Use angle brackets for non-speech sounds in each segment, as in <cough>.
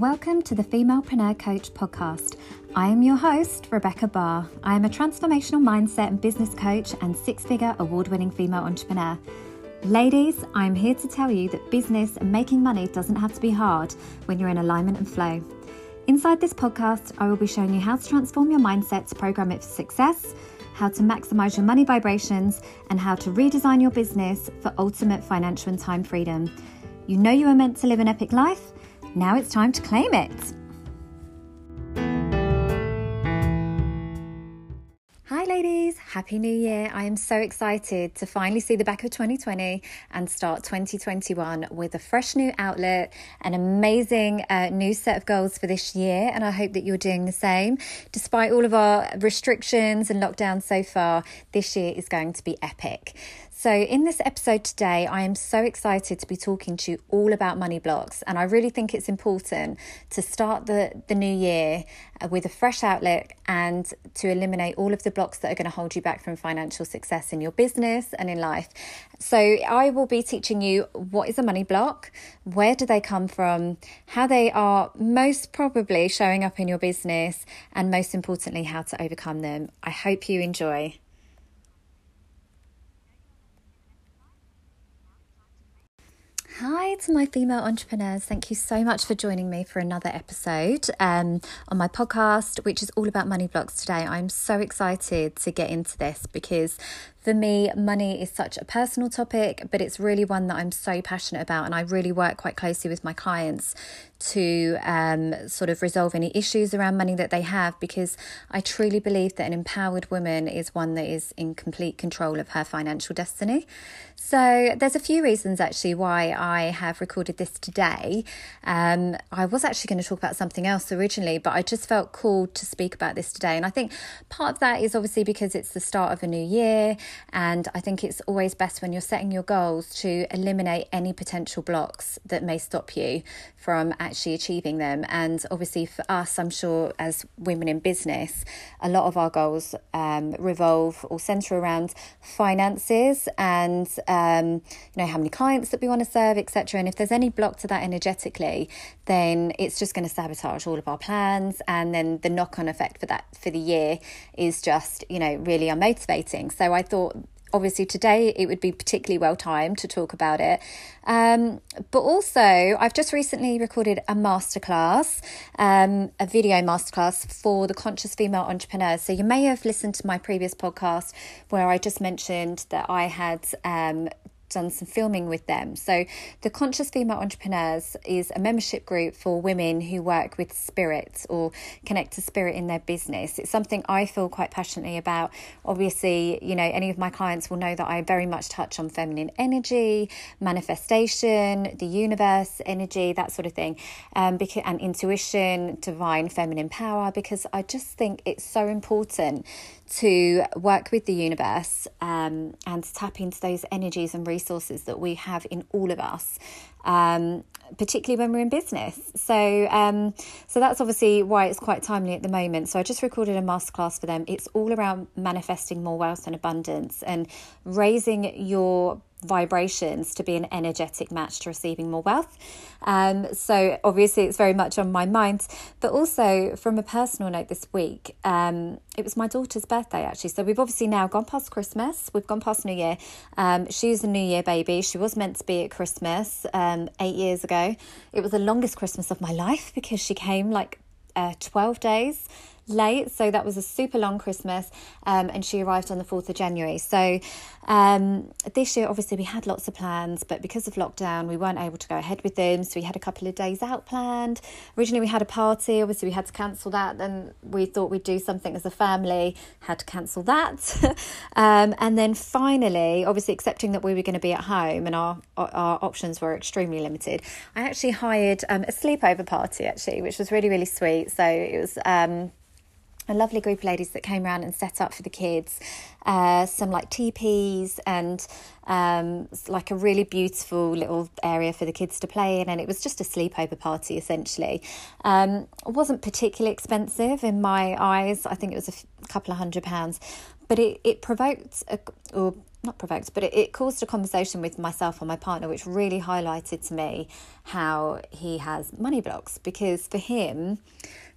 Welcome to the Femalepreneur Coach podcast. I am your host, Rebecca Barr. I am a transformational mindset and business coach and six figure award winning female entrepreneur. Ladies, I'm here to tell you that business and making money doesn't have to be hard when you're in alignment and flow. Inside this podcast, I will be showing you how to transform your mindset to program it for success, how to maximize your money vibrations, and how to redesign your business for ultimate financial and time freedom. You know you are meant to live an epic life now it's time to claim it. Hi, ladies. Happy New Year. I am so excited to finally see the back of 2020 and start 2021 with a fresh new outlet, an amazing uh, new set of goals for this year. And I hope that you're doing the same. Despite all of our restrictions and lockdowns so far, this year is going to be epic. So, in this episode today, I am so excited to be talking to you all about money blocks. And I really think it's important to start the, the new year uh, with a fresh outlook and to eliminate all of the blocks that are going to hold you back from financial success in your business and in life. So, I will be teaching you what is a money block, where do they come from, how they are most probably showing up in your business, and most importantly, how to overcome them. I hope you enjoy. Hi to my female entrepreneurs. Thank you so much for joining me for another episode um, on my podcast, which is all about money blocks today. I'm so excited to get into this because for me, money is such a personal topic, but it's really one that I'm so passionate about. And I really work quite closely with my clients to um, sort of resolve any issues around money that they have because I truly believe that an empowered woman is one that is in complete control of her financial destiny. So, there's a few reasons actually why I have recorded this today. Um, I was actually going to talk about something else originally, but I just felt called to speak about this today. And I think part of that is obviously because it's the start of a new year. And I think it's always best when you're setting your goals to eliminate any potential blocks that may stop you from actually achieving them. And obviously, for us, I'm sure as women in business, a lot of our goals um, revolve or center around finances and um, you know how many clients that we want to serve, etc. And if there's any block to that energetically, then it's just going to sabotage all of our plans. And then the knock-on effect for that for the year is just you know really unmotivating. So I thought obviously today it would be particularly well timed to talk about it. Um, but also, I've just recently recorded a masterclass, um, a video masterclass for the conscious female entrepreneurs. So you may have listened to my previous podcast where I just mentioned that I had um, done some filming with them. So, the Conscious Female Entrepreneurs is a membership group for women who work with spirit or connect to spirit in their business. It's something I feel quite passionately about. Obviously, you know, any of my clients will know that I very much touch on feminine energy, manifestation, the universe energy, that sort of thing, um, because, and intuition, divine feminine power, because I just think it's so important to work with the universe um, and tap into those energies and resources that we have in all of us, um, particularly when we're in business. So, um, so that's obviously why it's quite timely at the moment. So I just recorded a masterclass for them. It's all around manifesting more wealth and abundance and raising your vibrations to be an energetic match to receiving more wealth. Um, so obviously it's very much on my mind. But also from a personal note this week, um, it was my daughter's birthday actually. So we've obviously now gone past Christmas. We've gone past New Year. Um, she's a New Year baby. She was meant to be at Christmas um, eight years ago. It was the longest Christmas of my life because she came like uh, 12 days late. So that was a super long Christmas. Um, and she arrived on the 4th of January. So um, this year, obviously, we had lots of plans, but because of lockdown, we weren't able to go ahead with them. So we had a couple of days out planned. Originally, we had a party. Obviously, we had to cancel that. Then we thought we'd do something as a family, had to cancel that. <laughs> um, and then finally, obviously, accepting that we were going to be at home and our, our options were extremely limited, I actually hired um, a sleepover party, actually, which was really, really sweet. So it was um, a lovely group of ladies that came around and set up for the kids uh, some like teepees and um, like a really beautiful little area for the kids to play in. And it was just a sleepover party essentially. Um, it wasn't particularly expensive in my eyes. I think it was a f- couple of hundred pounds, but it, it provoked a, or not provoked, but it, it caused a conversation with myself and my partner, which really highlighted to me how he has money blocks because for him,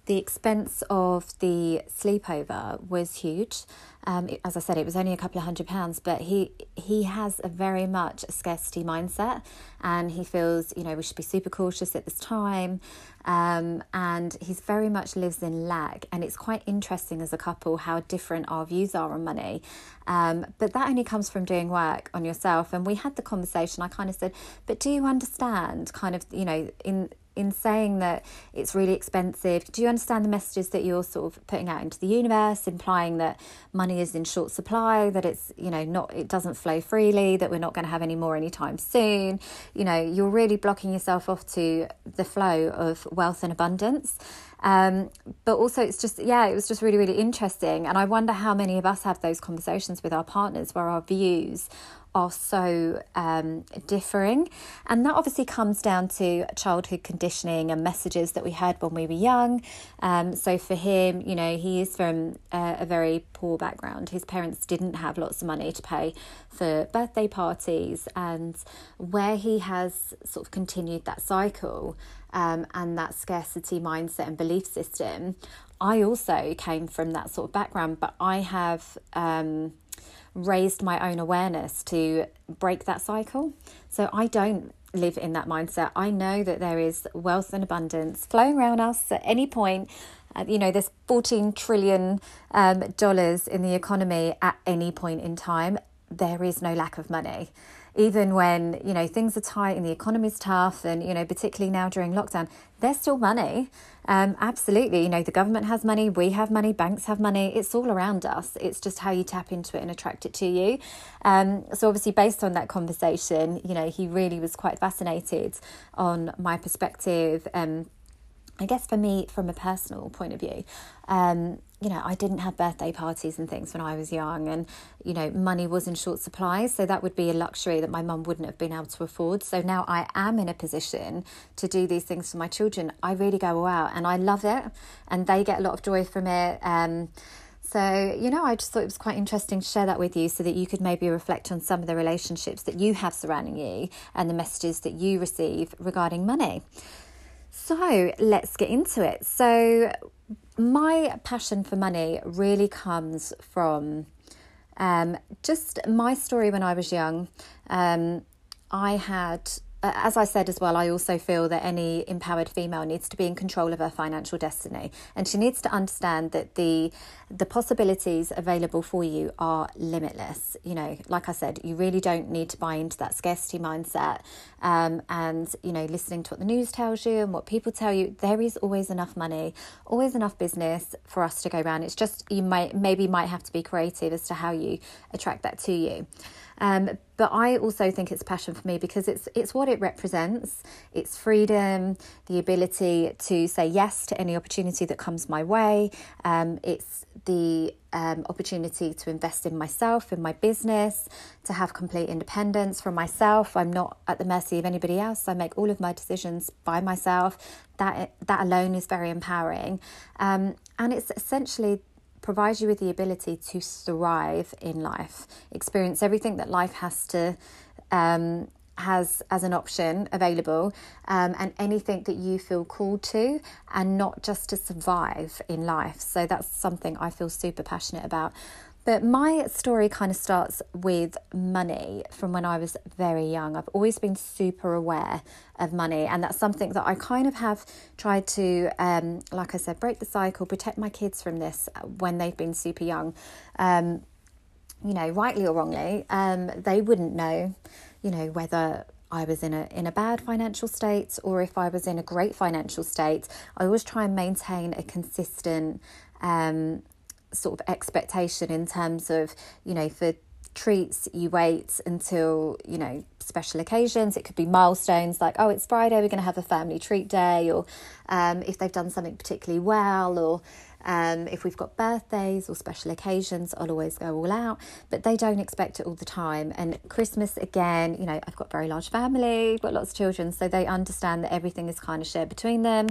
the expense of the sleepover was huge. Um, as I said, it was only a couple of hundred pounds, but he he has a very much a scarcity mindset, and he feels you know we should be super cautious at this time, um, and he's very much lives in lack. And it's quite interesting as a couple how different our views are on money, um, but that only comes from doing work on yourself. And we had the conversation. I kind of said, but do you understand, kind of you know in in saying that it's really expensive, do you understand the messages that you're sort of putting out into the universe, implying that money is in short supply, that it's, you know, not, it doesn't flow freely, that we're not going to have any more anytime soon? You know, you're really blocking yourself off to the flow of wealth and abundance. Um, but also, it's just, yeah, it was just really, really interesting. And I wonder how many of us have those conversations with our partners where our views are so um, differing. And that obviously comes down to childhood conditioning and messages that we had when we were young. Um, so for him, you know, he is from a, a very poor background. His parents didn't have lots of money to pay for birthday parties. And where he has sort of continued that cycle um, and that scarcity mindset and belief system, I also came from that sort of background, but I have. Um, raised my own awareness to break that cycle. So I don't live in that mindset. I know that there is wealth and abundance flowing around us at any point. Uh, you know, there's 14 trillion um, dollars in the economy at any point in time. There is no lack of money even when you know things are tight and the economy's tough and you know particularly now during lockdown there's still money. Um, absolutely you know the government has money we have money banks have money. It's all around us. It's just how you tap into it and attract it to you. Um, so obviously based on that conversation you know he really was quite fascinated on my perspective um, I guess for me, from a personal point of view, um, you know, I didn't have birthday parties and things when I was young, and you know, money was in short supply, so that would be a luxury that my mum wouldn't have been able to afford. So now I am in a position to do these things for my children. I really go out, and I love it, and they get a lot of joy from it. Um, so, you know, I just thought it was quite interesting to share that with you so that you could maybe reflect on some of the relationships that you have surrounding you and the messages that you receive regarding money. So let's get into it. So, my passion for money really comes from um, just my story when I was young. Um, I had as I said as well, I also feel that any empowered female needs to be in control of her financial destiny, and she needs to understand that the the possibilities available for you are limitless. You know, like I said, you really don't need to buy into that scarcity mindset, um, and you know, listening to what the news tells you and what people tell you. There is always enough money, always enough business for us to go around. It's just you might maybe might have to be creative as to how you attract that to you. Um, but I also think it's passion for me because it's it's what it represents. It's freedom, the ability to say yes to any opportunity that comes my way. Um, it's the um, opportunity to invest in myself, in my business, to have complete independence from myself. I'm not at the mercy of anybody else. I make all of my decisions by myself. That that alone is very empowering, um, and it's essentially provides you with the ability to thrive in life, experience everything that life has to um, has as an option available, um, and anything that you feel called to, and not just to survive in life. So that's something I feel super passionate about. But my story kind of starts with money from when I was very young. I've always been super aware of money, and that's something that I kind of have tried to, um, like I said, break the cycle, protect my kids from this when they've been super young. Um, you know, rightly or wrongly, um, they wouldn't know, you know, whether I was in a in a bad financial state or if I was in a great financial state. I always try and maintain a consistent um, sort of expectation in terms of, you know, for treats you wait until you know special occasions. It could be milestones like oh it's friday we're going to have a family treat day or um, if they've done something particularly well or um, if we've got birthdays or special occasions i'll always go all out. But they don't expect it all the time. And christmas again you know i've got a very large family got lots of children so they understand that everything is kind of shared between them.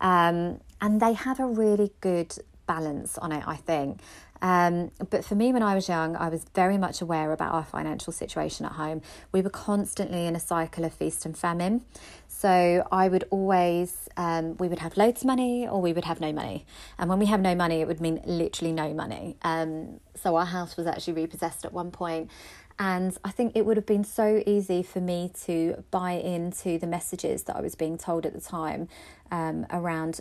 Um, and they have a really good balance on it, I think. Um, but for me, when I was young, I was very much aware about our financial situation at home. We were constantly in a cycle of feast and famine. So I would always, um, we would have loads of money or we would have no money. And when we have no money, it would mean literally no money. Um, so our house was actually repossessed at one point. and I think it would have been so easy for me to buy into the messages that I was being told at the time um, around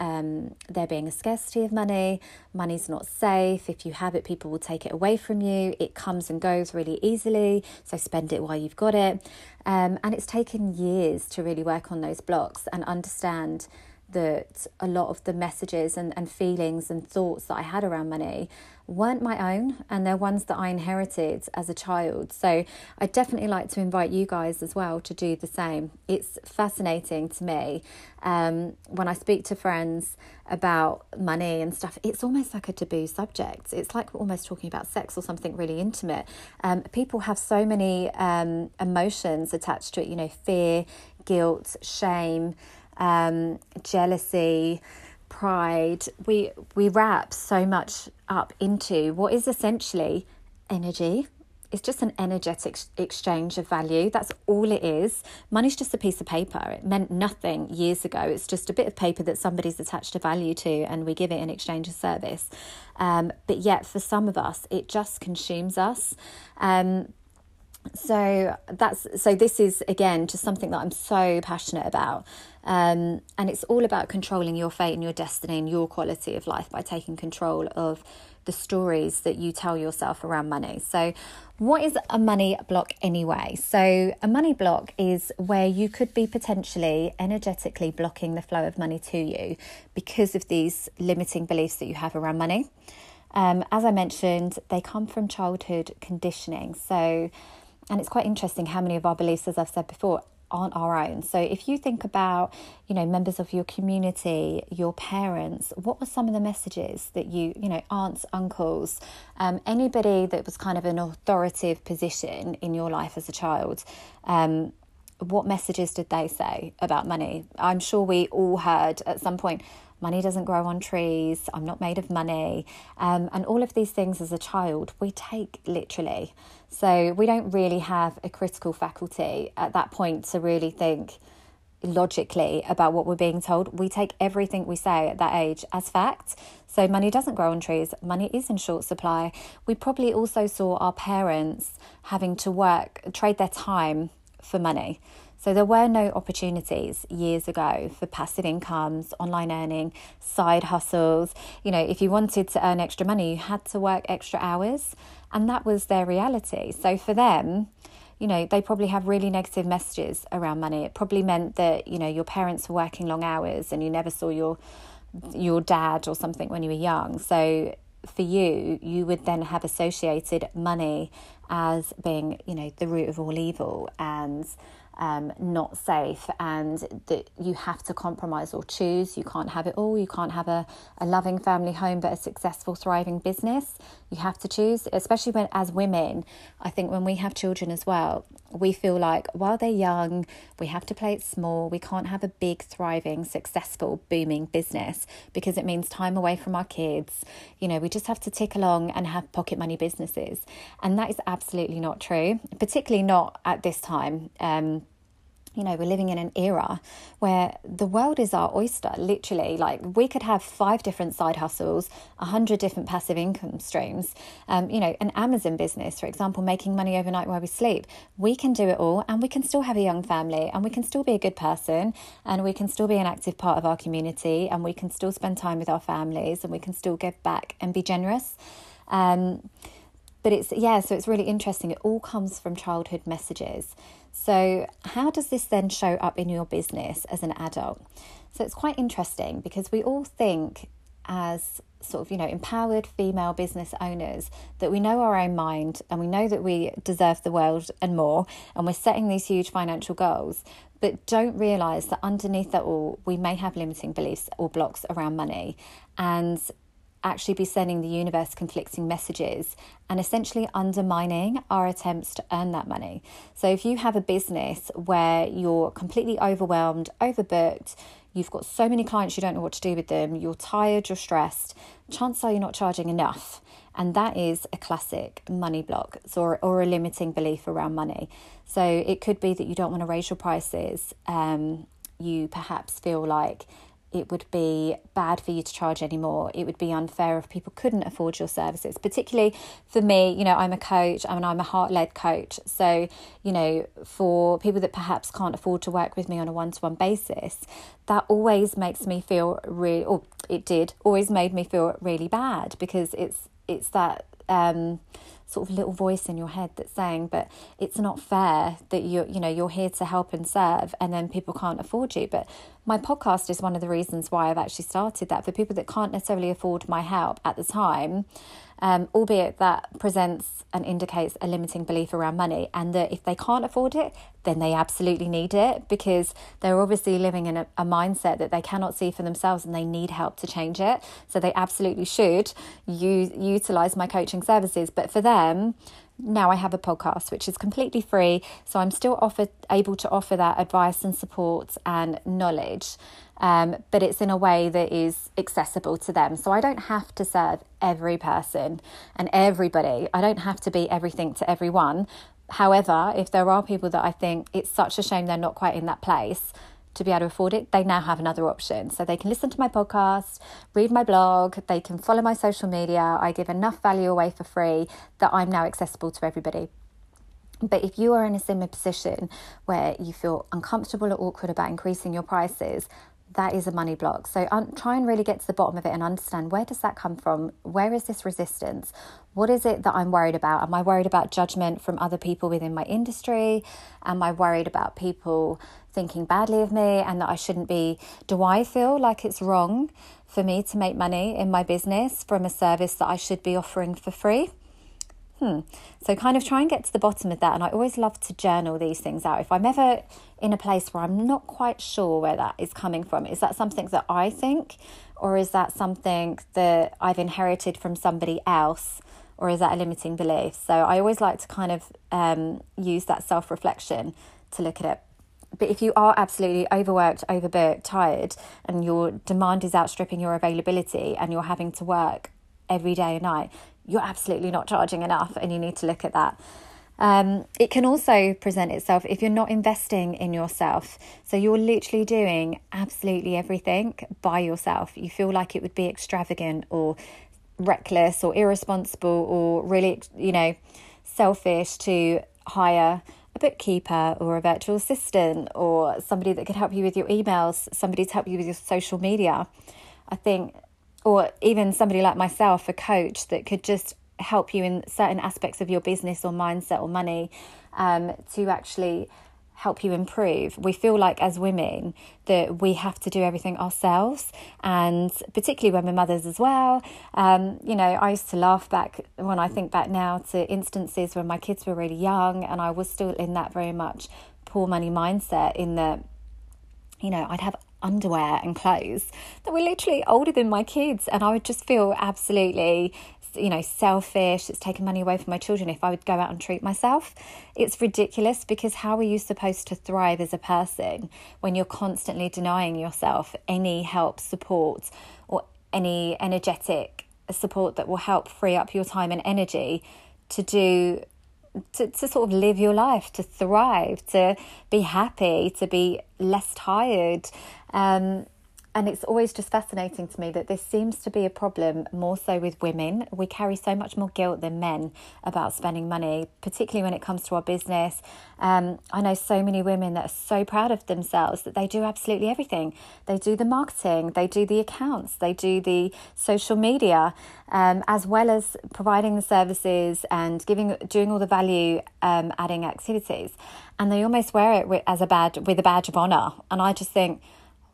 um, there being a scarcity of money, money's not safe. If you have it, people will take it away from you. It comes and goes really easily, so spend it while you've got it. Um, and it's taken years to really work on those blocks and understand that a lot of the messages and, and feelings and thoughts that I had around money weren't my own and they're ones that I inherited as a child. So I definitely like to invite you guys as well to do the same. It's fascinating to me um, when I speak to friends about money and stuff, it's almost like a taboo subject. It's like we're almost talking about sex or something really intimate. Um, people have so many um, emotions attached to it, you know, fear, guilt, shame, um, jealousy pride, we we wrap so much up into what is essentially energy. It's just an energetic exchange of value. That's all it is. Money's just a piece of paper. It meant nothing years ago. It's just a bit of paper that somebody's attached a value to, and we give it in exchange of service. Um, but yet, for some of us, it just consumes us. Um, so that's so this is again just something that i'm so passionate about. Um, and it's all about controlling your fate and your destiny and your quality of life by taking control of the stories that you tell yourself around money. So what is a money block anyway? So a money block is where you could be potentially energetically blocking the flow of money to you because of these limiting beliefs that you have around money. Um, as i mentioned they come from childhood conditioning. So and it's quite interesting how many of our beliefs, as I've said before, aren't our own. So if you think about, you know, members of your community, your parents, what were some of the messages that you, you know, aunts, uncles, um, anybody that was kind of an authoritative position in your life as a child, um, what messages did they say about money? I'm sure we all heard at some point, money doesn't grow on trees, I'm not made of money. Um, and all of these things as a child, we take literally. So we don't really have a critical faculty at that point to really think logically about what we're being told. We take everything we say at that age as fact. So money doesn't grow on trees, money is in short supply. We probably also saw our parents having to work, trade their time for money. So there were no opportunities years ago for passive incomes, online earning, side hustles. You know, if you wanted to earn extra money, you had to work extra hours, and that was their reality. So for them, you know, they probably have really negative messages around money. It probably meant that, you know, your parents were working long hours and you never saw your your dad or something when you were young. So for you, you would then have associated money as being, you know, the root of all evil and um, not safe and that you have to compromise or choose. You can't have it all. You can't have a, a loving family home but a successful, thriving business. You have to choose, especially when, as women, I think when we have children as well, we feel like while they're young, we have to play it small. We can't have a big, thriving, successful, booming business because it means time away from our kids. You know, we just have to tick along and have pocket money businesses. And that is absolutely not true, particularly not at this time. Um, you know, we're living in an era where the world is our oyster, literally. Like, we could have five different side hustles, a hundred different passive income streams. Um, you know, an Amazon business, for example, making money overnight while we sleep. We can do it all, and we can still have a young family, and we can still be a good person, and we can still be an active part of our community, and we can still spend time with our families, and we can still give back and be generous. Um, but it's, yeah, so it's really interesting. It all comes from childhood messages. So, how does this then show up in your business as an adult? So, it's quite interesting because we all think as sort of, you know, empowered female business owners that we know our own mind and we know that we deserve the world and more, and we're setting these huge financial goals, but don't realize that underneath that all, we may have limiting beliefs or blocks around money. And actually be sending the universe conflicting messages and essentially undermining our attempts to earn that money. So, if you have a business where you're completely overwhelmed, overbooked, you've got so many clients you don't know what to do with them, you're tired, you're stressed, chances are you're not charging enough. And that is a classic money block or, or a limiting belief around money. So, it could be that you don't want to raise your prices. Um, you perhaps feel like it would be bad for you to charge anymore. It would be unfair if people couldn't afford your services. Particularly for me, you know, I'm a coach I mean, I'm a heart led coach. So, you know, for people that perhaps can't afford to work with me on a one to one basis, that always makes me feel really, or it did, always made me feel really bad because it's it's that um, sort of little voice in your head that's saying, but it's not fair that you you know you're here to help and serve, and then people can't afford you. But my podcast is one of the reasons why I've actually started that for people that can't necessarily afford my help at the time um, albeit that presents and indicates a limiting belief around money, and that if they can't afford it, then they absolutely need it because they're obviously living in a, a mindset that they cannot see for themselves and they need help to change it. So they absolutely should use, utilize my coaching services. But for them, now I have a podcast which is completely free, so I'm still offer, able to offer that advice and support and knowledge um, but it's in a way that is accessible to them. So I don't have to serve every person and everybody. I don't have to be everything to everyone. However, if there are people that I think it's such a shame they're not quite in that place to be able to afford it, they now have another option. So they can listen to my podcast, read my blog, they can follow my social media. I give enough value away for free that I'm now accessible to everybody. But if you are in a similar position where you feel uncomfortable or awkward about increasing your prices, that is a money block. So try and really get to the bottom of it and understand where does that come from? Where is this resistance? What is it that I'm worried about? Am I worried about judgment from other people within my industry? Am I worried about people thinking badly of me and that I shouldn't be? Do I feel like it's wrong for me to make money in my business from a service that I should be offering for free? Hmm. So, kind of try and get to the bottom of that. And I always love to journal these things out. If I'm ever in a place where I'm not quite sure where that is coming from, is that something that I think, or is that something that I've inherited from somebody else? Or is that a limiting belief? So, I always like to kind of um, use that self reflection to look at it. But if you are absolutely overworked, overbooked, tired, and your demand is outstripping your availability and you're having to work every day and night, you're absolutely not charging enough and you need to look at that. Um, it can also present itself if you're not investing in yourself. So you're literally doing absolutely everything by yourself. You feel like it would be extravagant or reckless or irresponsible or really, you know, selfish to hire a bookkeeper or a virtual assistant or somebody that could help you with your emails, somebody to help you with your social media. I think or even somebody like myself, a coach that could just help you in certain aspects of your business or mindset or money um, to actually help you improve. We feel like as women that we have to do everything ourselves, and particularly when we're mothers as well. Um, you know, I used to laugh back when I think back now to instances when my kids were really young and I was still in that very much poor money mindset in that you know, I'd have underwear and clothes that were literally older than my kids. And I would just feel absolutely, you know, selfish. It's taking money away from my children if I would go out and treat myself. It's ridiculous because how are you supposed to thrive as a person when you're constantly denying yourself any help, support, or any energetic support that will help free up your time and energy to do to, to sort of live your life, to thrive, to be happy, to be less tired. Um, and it's always just fascinating to me that this seems to be a problem more so with women. We carry so much more guilt than men about spending money, particularly when it comes to our business. Um, I know so many women that are so proud of themselves that they do absolutely everything. They do the marketing, they do the accounts, they do the social media, um, as well as providing the services and giving, doing all the value um, adding activities. And they almost wear it as a badge, with a badge of honor. And I just think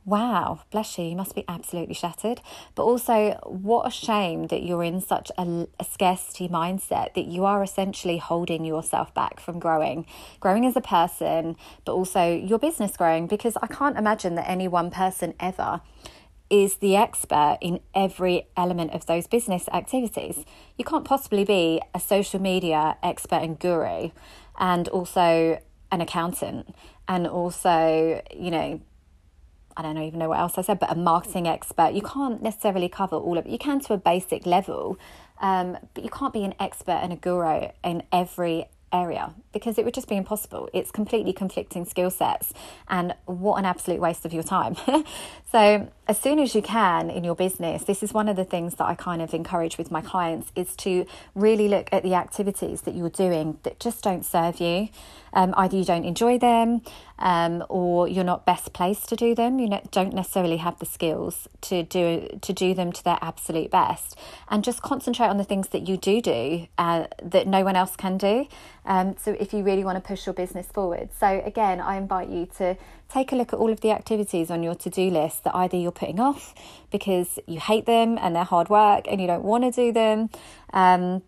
wow, bless you, you must be absolutely shattered. But also, what a shame that you're in such a, a, scarcity mindset that you are essentially holding yourself back from growing, growing as a person, but also your business growing. Because I can't imagine that any one person ever is the expert in every element of those business activities. You can't possibly be a social media expert and guru and also an accountant and also, you know, I don't even know what else I said, but a marketing expert. You can't necessarily cover all of it. You can to a basic level, um, but you can't be an expert and a guru in every area because it would just be impossible. It's completely conflicting skill sets, and what an absolute waste of your time. <laughs> so, as soon as you can in your business, this is one of the things that I kind of encourage with my clients is to really look at the activities that you're doing that just don't serve you. Um, either you don't enjoy them, um, or you're not best placed to do them. You don't necessarily have the skills to do to do them to their absolute best, and just concentrate on the things that you do do uh, that no one else can do. Um, so if you really want to push your business forward. So again, I invite you to take a look at all of the activities on your to-do list that either you're putting off because you hate them and they're hard work and you don't want to do them. Um,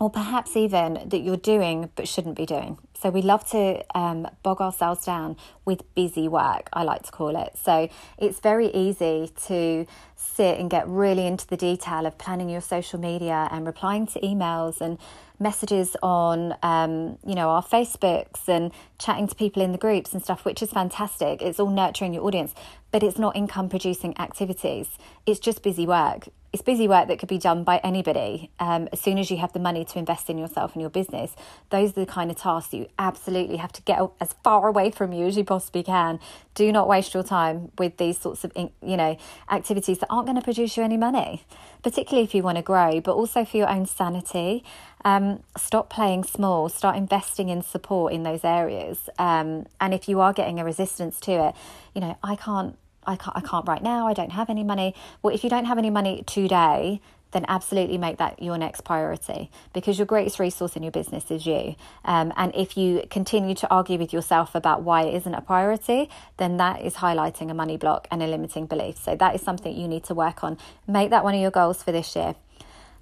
or perhaps even that you're doing but shouldn't be doing. So we love to um, bog ourselves down with busy work, I like to call it. So it's very easy to sit and get really into the detail of planning your social media and replying to emails and messages on um, you know our facebooks and chatting to people in the groups and stuff which is fantastic. It's all nurturing your audience but it's not income producing activities. It's just busy work. It's busy work that could be done by anybody um, as soon as you have the money to invest in yourself and your business. Those are the kind of tasks you absolutely have to get as far away from you as you possibly can. Do not waste your time with these sorts of you know activities that aren't going to produce you any money particularly if you want to grow but also for your own sanity um, stop playing small start investing in support in those areas um, and if you are getting a resistance to it you know i can't I can't, I can't right now, I don't have any money. Well, if you don't have any money today, then absolutely make that your next priority because your greatest resource in your business is you. Um, and if you continue to argue with yourself about why it isn't a priority, then that is highlighting a money block and a limiting belief. So that is something you need to work on. Make that one of your goals for this year.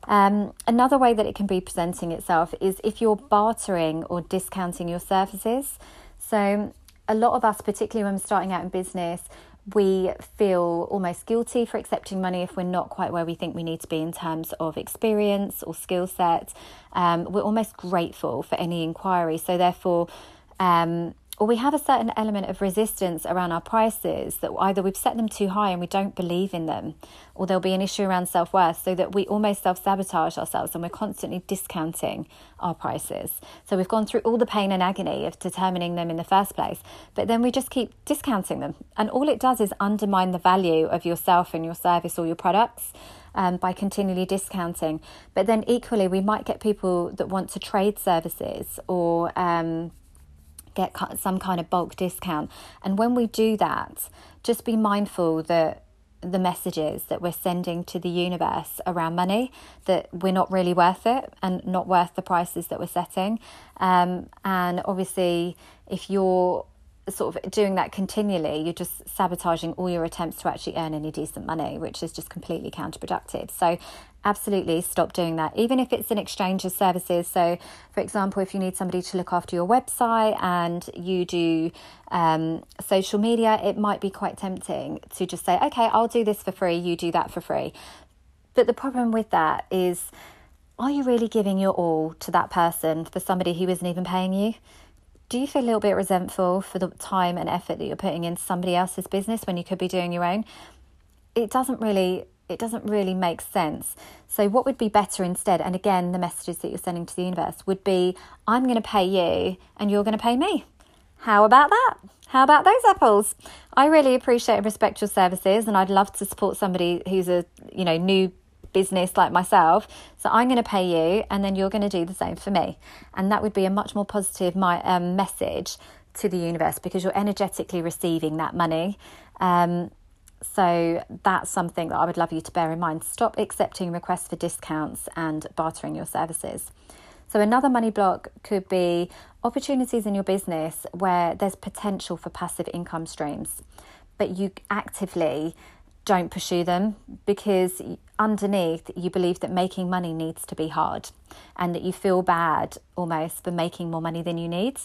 Um, another way that it can be presenting itself is if you're bartering or discounting your services. So, a lot of us, particularly when we're starting out in business, we feel almost guilty for accepting money if we're not quite where we think we need to be in terms of experience or skill set. Um, we're almost grateful for any inquiry. So, therefore, um, or we have a certain element of resistance around our prices that either we've set them too high and we don't believe in them, or there'll be an issue around self worth, so that we almost self sabotage ourselves and we're constantly discounting our prices. So we've gone through all the pain and agony of determining them in the first place, but then we just keep discounting them. And all it does is undermine the value of yourself and your service or your products. Um, by continually discounting. But then equally, we might get people that want to trade services or um, get some kind of bulk discount. And when we do that, just be mindful that the messages that we're sending to the universe around money that we're not really worth it and not worth the prices that we're setting. Um, and obviously, if you're sort of doing that continually, you're just sabotaging all your attempts to actually earn any decent money, which is just completely counterproductive. So, absolutely stop doing that, even if it's an exchange of services. So, for example, if you need somebody to look after your website and you do um, social media, it might be quite tempting to just say, okay, I'll do this for free, you do that for free. But the problem with that is, are you really giving your all to that person for somebody who isn't even paying you? Do you feel a little bit resentful for the time and effort that you're putting in somebody else's business when you could be doing your own? It doesn't really it doesn't really make sense. So what would be better instead and again the messages that you're sending to the universe would be I'm going to pay you and you're going to pay me. How about that? How about those apples? I really appreciate and respect your services and I'd love to support somebody who's a, you know, new business like myself. So I'm going to pay you, and then you're going to do the same for me. And that would be a much more positive my um, message to the universe because you're energetically receiving that money. Um, so that's something that I would love you to bear in mind. Stop accepting requests for discounts and bartering your services. So, another money block could be opportunities in your business where there's potential for passive income streams, but you actively don't pursue them because underneath you believe that making money needs to be hard and that you feel bad almost for making more money than you need.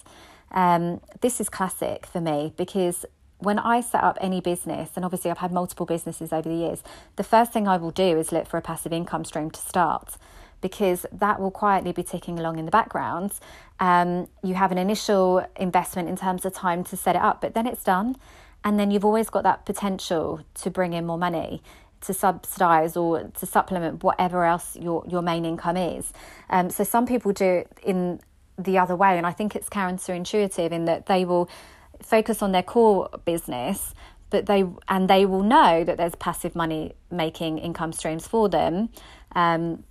Um, this is classic for me because when I set up any business, and obviously I've had multiple businesses over the years, the first thing I will do is look for a passive income stream to start because that will quietly be ticking along in the background. Um, you have an initial investment in terms of time to set it up, but then it's done. And then you've always got that potential to bring in more money to subsidize or to supplement whatever else your, your main income is. Um, so some people do it in the other way, and I think it's counterintuitive in that they will focus on their core business but they and they will know that there's passive money making income streams for them um,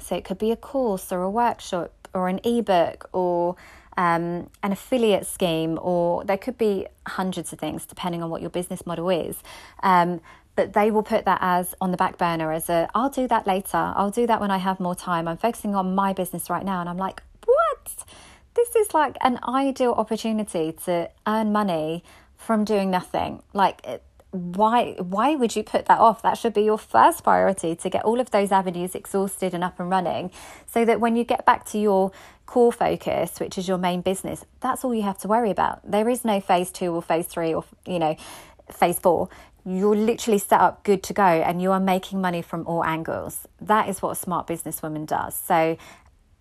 so it could be a course or a workshop or an ebook or um, an affiliate scheme, or there could be hundreds of things depending on what your business model is. Um, but they will put that as on the back burner as a, I'll do that later. I'll do that when I have more time. I'm focusing on my business right now. And I'm like, what? This is like an ideal opportunity to earn money from doing nothing. Like, it, why why would you put that off? That should be your first priority to get all of those avenues exhausted and up and running so that when you get back to your core focus which is your main business that's all you have to worry about. There is no phase 2 or phase 3 or you know phase 4 you're literally set up good to go and you are making money from all angles. That is what a smart businesswoman does. So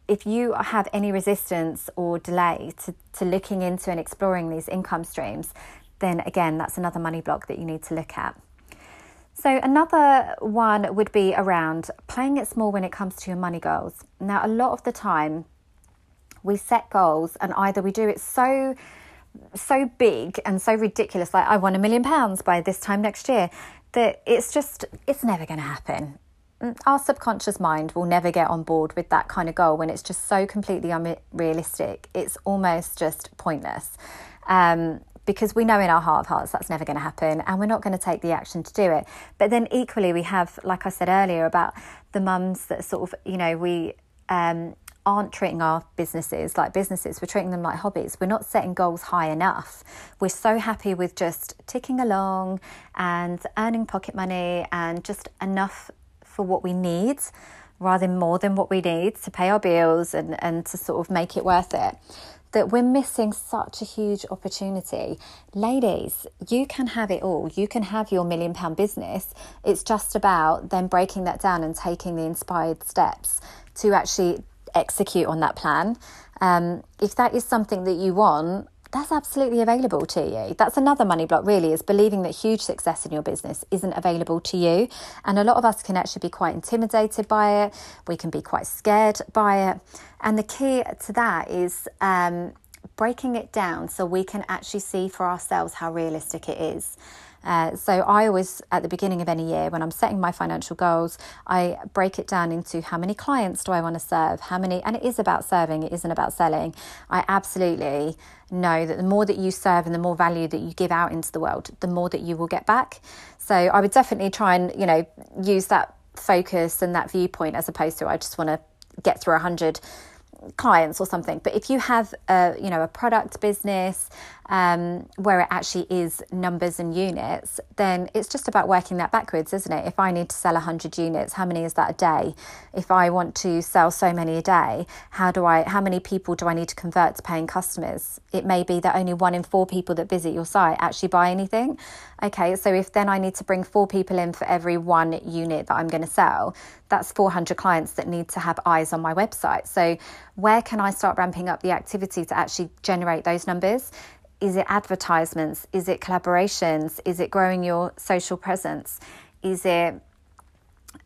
if you have any resistance or delay to, to looking into and exploring these income streams, then again, that's another money block that you need to look at. So, another one would be around playing it small when it comes to your money goals. Now, a lot of the time, we set goals and either we do it so so big and so ridiculous like i want a million pounds by this time next year that it's just it's never going to happen our subconscious mind will never get on board with that kind of goal when it's just so completely unrealistic it's almost just pointless um, because we know in our heart of hearts that's never going to happen and we're not going to take the action to do it. But then equally, we have, like I said earlier, about the mums that sort of, you know, we um, aren't treating our businesses like businesses, we're treating them like hobbies. We're not setting goals high enough. We're so happy with just ticking along and earning pocket money and just enough for what we need rather than more than what we need to pay our bills and, and to sort of make it worth it that we're missing such a huge opportunity. Ladies, you can have it all. You can have your million pound business. It's just about then breaking that down and taking the inspired steps to actually execute on that plan. Um, if that is something that you want, that's absolutely available to you. That's another money block, really, is believing that huge success in your business isn't available to you. And a lot of us can actually be quite intimidated by it, we can be quite scared by it. And the key to that is um, breaking it down so we can actually see for ourselves how realistic it is. Uh, so I always, at the beginning of any year, when I'm setting my financial goals, I break it down into how many clients do I want to serve, how many, and it is about serving, it isn't about selling. I absolutely know that the more that you serve and the more value that you give out into the world, the more that you will get back. So I would definitely try and, you know, use that focus and that viewpoint as opposed to I just want to get through a hundred clients or something. But if you have a you know a product business um, where it actually is numbers and units, then it's just about working that backwards, isn't it? If I need to sell 100 units, how many is that a day? If I want to sell so many a day, how do I how many people do I need to convert to paying customers? It may be that only one in four people that visit your site actually buy anything. Okay, so if then I need to bring four people in for every one unit that I'm going to sell, that's 400 clients that need to have eyes on my website. So where can I start ramping up the activity to actually generate those numbers? Is it advertisements? Is it collaborations? Is it growing your social presence? Is it,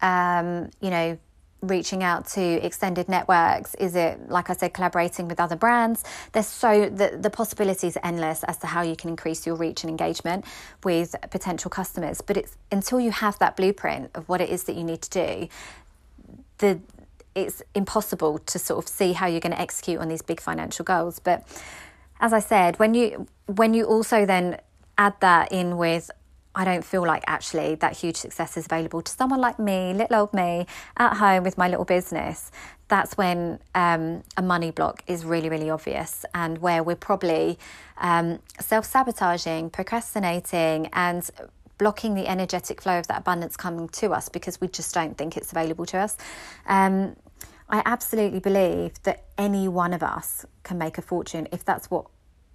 um, you know, reaching out to extended networks? Is it, like I said, collaborating with other brands? There's so the, the possibilities are endless as to how you can increase your reach and engagement with potential customers. But it's until you have that blueprint of what it is that you need to do, the it's impossible to sort of see how you're going to execute on these big financial goals. But as I said, when you when you also then add that in with I don't feel like actually that huge success is available to someone like me, little old me, at home with my little business. That's when um, a money block is really, really obvious, and where we're probably um, self sabotaging, procrastinating, and blocking the energetic flow of that abundance coming to us because we just don't think it's available to us. Um, I absolutely believe that any one of us can make a fortune if that's what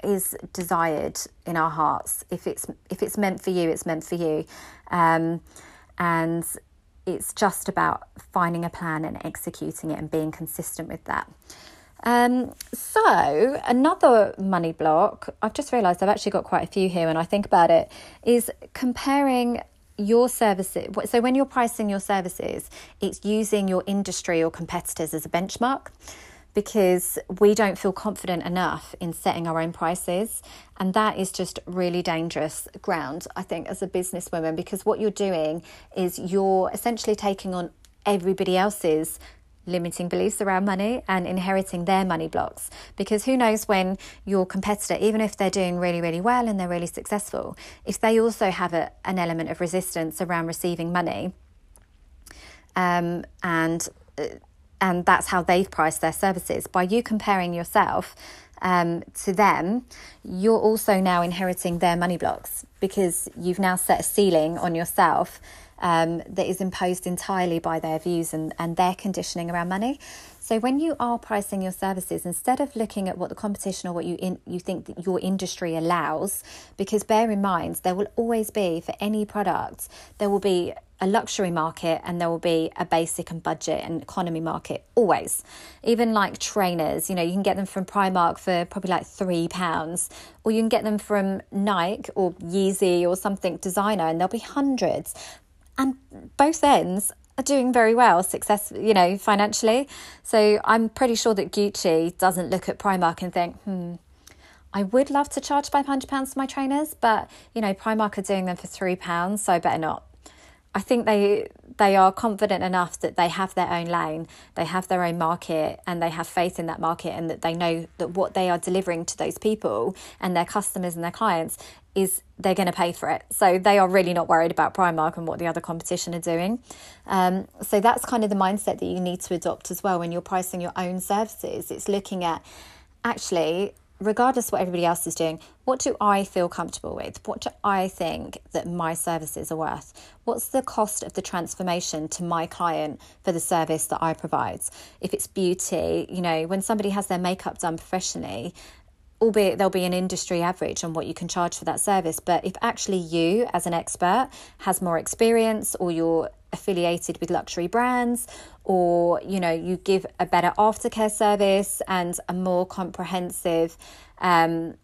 is desired in our hearts. If it's if it's meant for you, it's meant for you, um, and it's just about finding a plan and executing it and being consistent with that. Um, so another money block, I've just realised I've actually got quite a few here when I think about it, is comparing your services. So when you're pricing your services, it's using your industry or competitors as a benchmark because we don't feel confident enough in setting our own prices. And that is just really dangerous ground, I think, as a businesswoman, because what you're doing is you're essentially taking on everybody else's limiting beliefs around money and inheriting their money blocks. Because who knows when your competitor, even if they're doing really, really well and they're really successful, if they also have a, an element of resistance around receiving money um, and uh, and that's how they've priced their services. By you comparing yourself um, to them, you're also now inheriting their money blocks because you've now set a ceiling on yourself um, that is imposed entirely by their views and, and their conditioning around money. So when you are pricing your services, instead of looking at what the competition or what you in, you think that your industry allows, because bear in mind there will always be for any product there will be a luxury market and there will be a basic and budget and economy market always even like trainers you know you can get them from primark for probably like three pounds or you can get them from nike or yeezy or something designer and there'll be hundreds and both ends are doing very well success you know financially so i'm pretty sure that gucci doesn't look at primark and think hmm I would love to charge £500 for my trainers, but you know, Primark are doing them for £3, so I better not. I think they they are confident enough that they have their own lane, they have their own market, and they have faith in that market, and that they know that what they are delivering to those people and their customers and their clients is they're going to pay for it. So they are really not worried about Primark and what the other competition are doing. Um, so that's kind of the mindset that you need to adopt as well when you're pricing your own services. It's looking at actually regardless what everybody else is doing, what do I feel comfortable with? What do I think that my services are worth? What's the cost of the transformation to my client for the service that I provide? If it's beauty, you know, when somebody has their makeup done professionally, albeit there'll be an industry average on what you can charge for that service. But if actually you, as an expert, has more experience or you're affiliated with luxury brands or you know you give a better aftercare service and a more comprehensive um,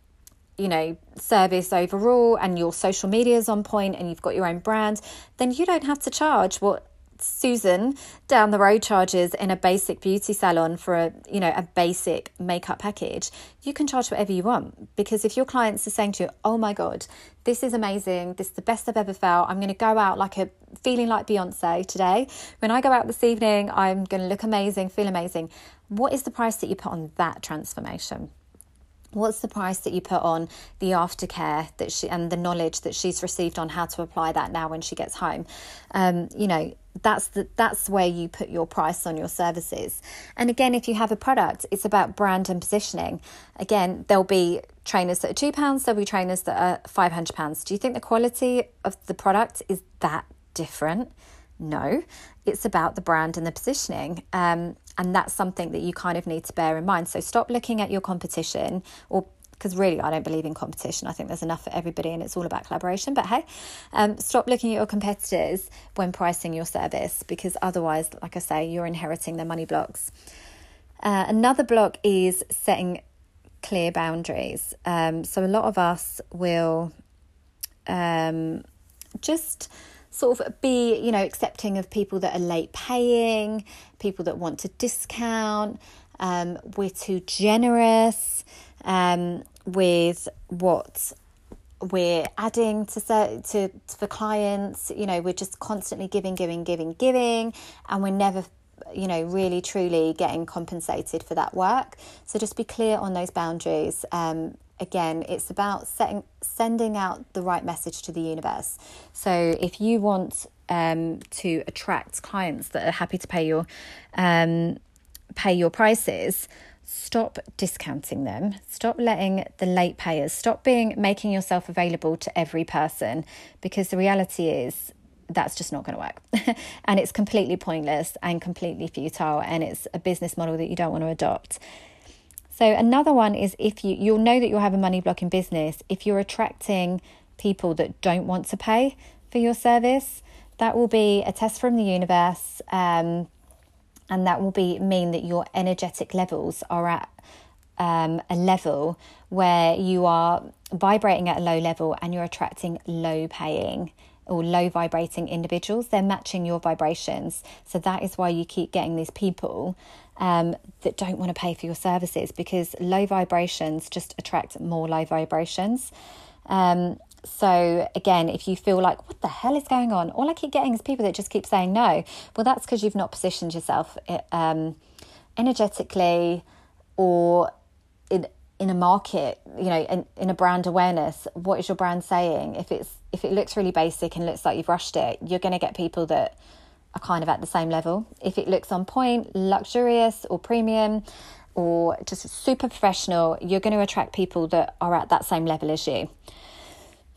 you know service overall and your social media is on point and you've got your own brand then you don't have to charge what Susan down the road charges in a basic beauty salon for a you know a basic makeup package, you can charge whatever you want because if your clients are saying to you, "Oh my god, this is amazing. This is the best I've ever felt. I'm going to go out like a feeling like Beyonce today. When I go out this evening, I'm going to look amazing, feel amazing." What is the price that you put on that transformation? what's the price that you put on the aftercare that she and the knowledge that she's received on how to apply that now when she gets home um, you know that's the that's where you put your price on your services. And again if you have a product it's about brand and positioning. Again there'll be trainers that are two pounds there'll be trainers that are 500 pounds. Do you think the quality of the product is that different? No. It's about the brand and the positioning um, and that's something that you kind of need to bear in mind. So stop looking at your competition or because really I don't believe in competition. I think there's enough for everybody and it's all about collaboration. But hey, um, stop looking at your competitors when pricing your service because otherwise, like I say, you're inheriting their money blocks. Uh, another block is setting clear boundaries. Um, so a lot of us will um, just sort of be, you know, accepting of people that are late paying, people that want to discount. Um, we're too generous um, with what we're adding to, to for clients. You know, we're just constantly giving, giving, giving, giving, and we're never you know really truly getting compensated for that work so just be clear on those boundaries um, again it's about setting sending out the right message to the universe so if you want um, to attract clients that are happy to pay your um, pay your prices stop discounting them stop letting the late payers stop being making yourself available to every person because the reality is that's just not going to work <laughs> and it's completely pointless and completely futile and it's a business model that you don't want to adopt So another one is if you you'll know that you'll have a money block in business if you're attracting people that don't want to pay for your service. That will be a test from the universe, um, and that will be mean that your energetic levels are at um, a level where you are vibrating at a low level and you're attracting low paying or low vibrating individuals, they're matching your vibrations. So that is why you keep getting these people um, that don't want to pay for your services because low vibrations just attract more low vibrations. Um, so again, if you feel like, what the hell is going on? All I keep getting is people that just keep saying no. Well, that's because you've not positioned yourself eh, um, energetically or in in a market, you know, in, in a brand awareness, what is your brand saying? If it's if it looks really basic and looks like you've rushed it, you're going to get people that are kind of at the same level. If it looks on point, luxurious or premium, or just super professional, you're going to attract people that are at that same level as you.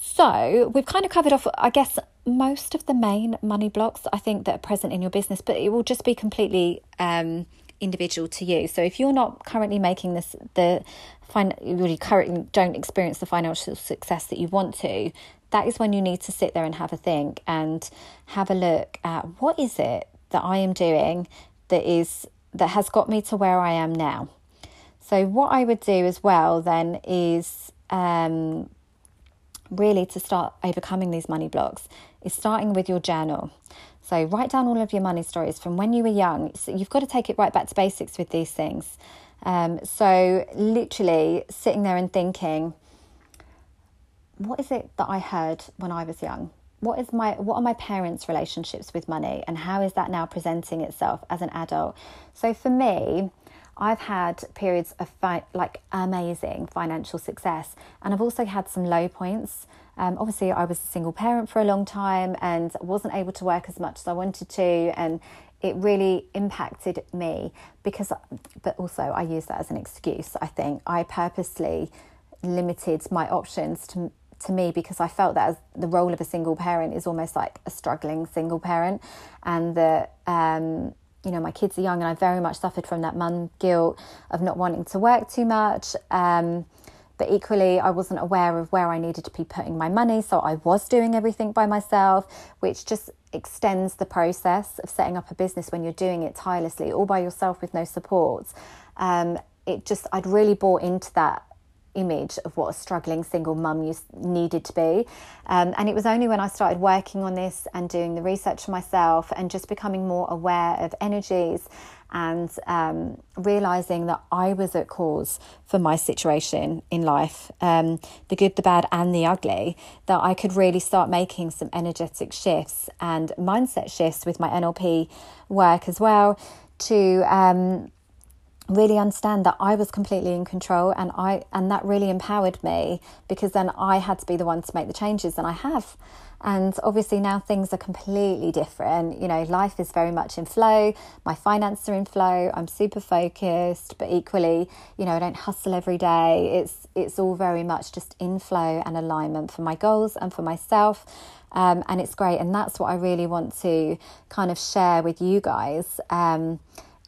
So we've kind of covered off, I guess, most of the main money blocks I think that are present in your business, but it will just be completely um, individual to you. So if you're not currently making this the fin- you currently don't experience the financial success that you want to, that is when you need to sit there and have a think and have a look at what is it that I am doing that is that has got me to where I am now. So what I would do as well then is um, really to start overcoming these money blocks is starting with your journal. So write down all of your money stories from when you were young. So you've got to take it right back to basics with these things. Um, so literally sitting there and thinking, what is it that I heard when I was young? What is my what are my parents' relationships with money and how is that now presenting itself as an adult? So for me, I've had periods of fi- like amazing financial success, and I've also had some low points. Um, obviously, I was a single parent for a long time and wasn't able to work as much as I wanted to, and it really impacted me because, but also I use that as an excuse. I think I purposely limited my options to to me because I felt that the role of a single parent is almost like a struggling single parent, and that um, you know my kids are young, and I very much suffered from that mum guilt of not wanting to work too much. Um, but equally, I wasn't aware of where I needed to be putting my money, so I was doing everything by myself, which just extends the process of setting up a business when you're doing it tirelessly, all by yourself with no support. Um, it just, I'd really bought into that image of what a struggling single mum you needed to be. Um, and it was only when I started working on this and doing the research for myself and just becoming more aware of energies and um, realizing that I was at cause for my situation in life, um, the good, the bad, and the ugly, that I could really start making some energetic shifts and mindset shifts with my NLP work as well to um, really understand that I was completely in control and I and that really empowered me because then I had to be the one to make the changes and I have. And obviously now things are completely different. You know, life is very much in flow. My finances are in flow. I'm super focused, but equally, you know, I don't hustle every day. It's it's all very much just in flow and alignment for my goals and for myself. Um, and it's great. And that's what I really want to kind of share with you guys. Um,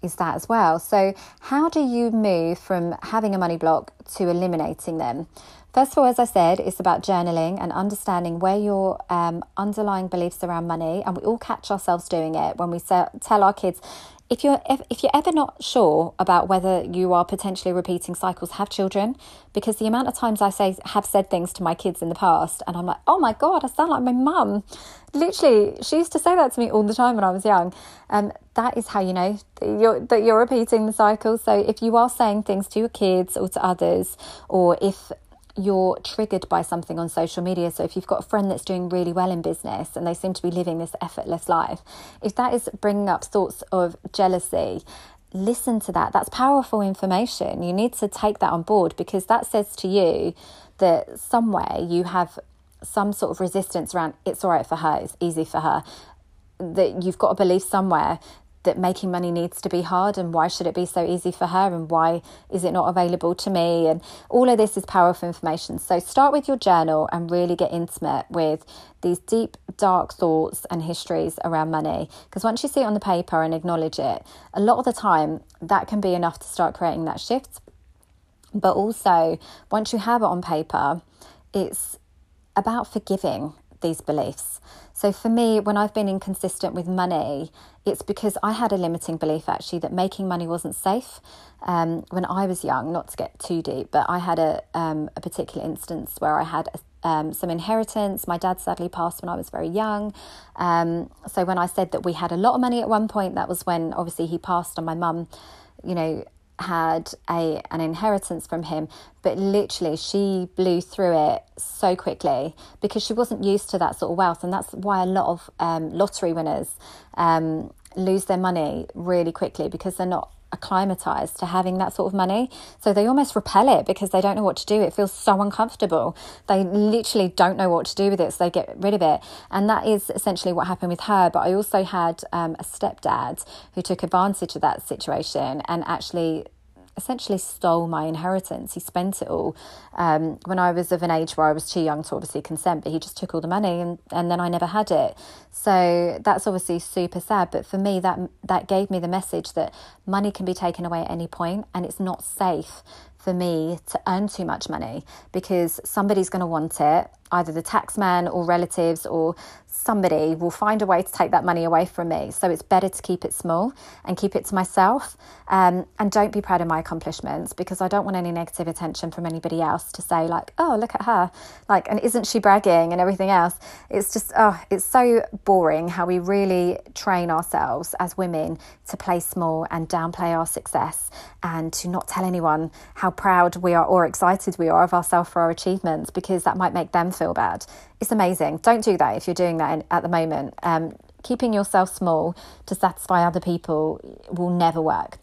is that as well. So, how do you move from having a money block to eliminating them? First of all, as I said, it's about journaling and understanding where your um, underlying beliefs around money, and we all catch ourselves doing it when we tell our kids, if you're if, if you're ever not sure about whether you are potentially repeating cycles have children. Because the amount of times i say have said things to my kids in the past and i'm like oh my god i sound like my mum. Literally she used to say that to me all the time when i was young. Um, that is how you know that you're, that you're repeating the cycle. So if you are saying things to your kids or to others or if you're triggered by something on social media. So, if you've got a friend that's doing really well in business and they seem to be living this effortless life, if that is bringing up thoughts of jealousy, listen to that. That's powerful information. You need to take that on board because that says to you that somewhere you have some sort of resistance around it's all right for her, it's easy for her. That you've got a belief somewhere that making money needs to be hard and why should it be so easy for her and why is it not available to me and all of this is powerful information so start with your journal and really get intimate with these deep dark thoughts and histories around money because once you see it on the paper and acknowledge it a lot of the time that can be enough to start creating that shift But also, once you have it on paper, it's about forgiving these beliefs. So for me, when I've been inconsistent with money, it's because I had a limiting belief actually that making money wasn't safe. Um, when I was young, not to get too deep, but I had a um, a particular instance where I had um, some inheritance. My dad sadly passed when I was very young. Um, so when I said that we had a lot of money at one point, that was when obviously he passed, and my mum, you know, had a an inheritance from him, but literally she blew through it so quickly because she wasn't used to that sort of wealth, and that's why a lot of um, lottery winners um, lose their money really quickly because they're not acclimatized to having that sort of money. So they almost repel it because they don't know what to do. It feels so uncomfortable. They literally don't know what to do with it. So they get rid of it. And that is essentially what happened with her. But I also had um, a stepdad who took advantage of that situation and actually essentially stole my inheritance. He spent it all um, when I was of an age where I was too young to obviously consent, but he just took all the money and, and then I never had it. So that's obviously super sad. But for me, that that gave me the message that money can be taken away at any point and it's not safe for me to earn too much money because somebody's going to want it, either the taxman or relatives or somebody will find a way to take that money away from me. So it's better to keep it small and keep it to myself. Um, and don't be proud of my accomplishments because I don't want any negative attention from anybody else to say, like, oh, look at her. Like, and isn't she bragging and everything else? It's just, oh, it's so boring how we really train ourselves as women to play small and downplay our success and to not tell anyone how proud we are or excited we are of ourselves for our achievements because that might make them feel bad it's amazing. Don't do that if you're doing that in, at the moment. Um, keeping yourself small to satisfy other people will never work.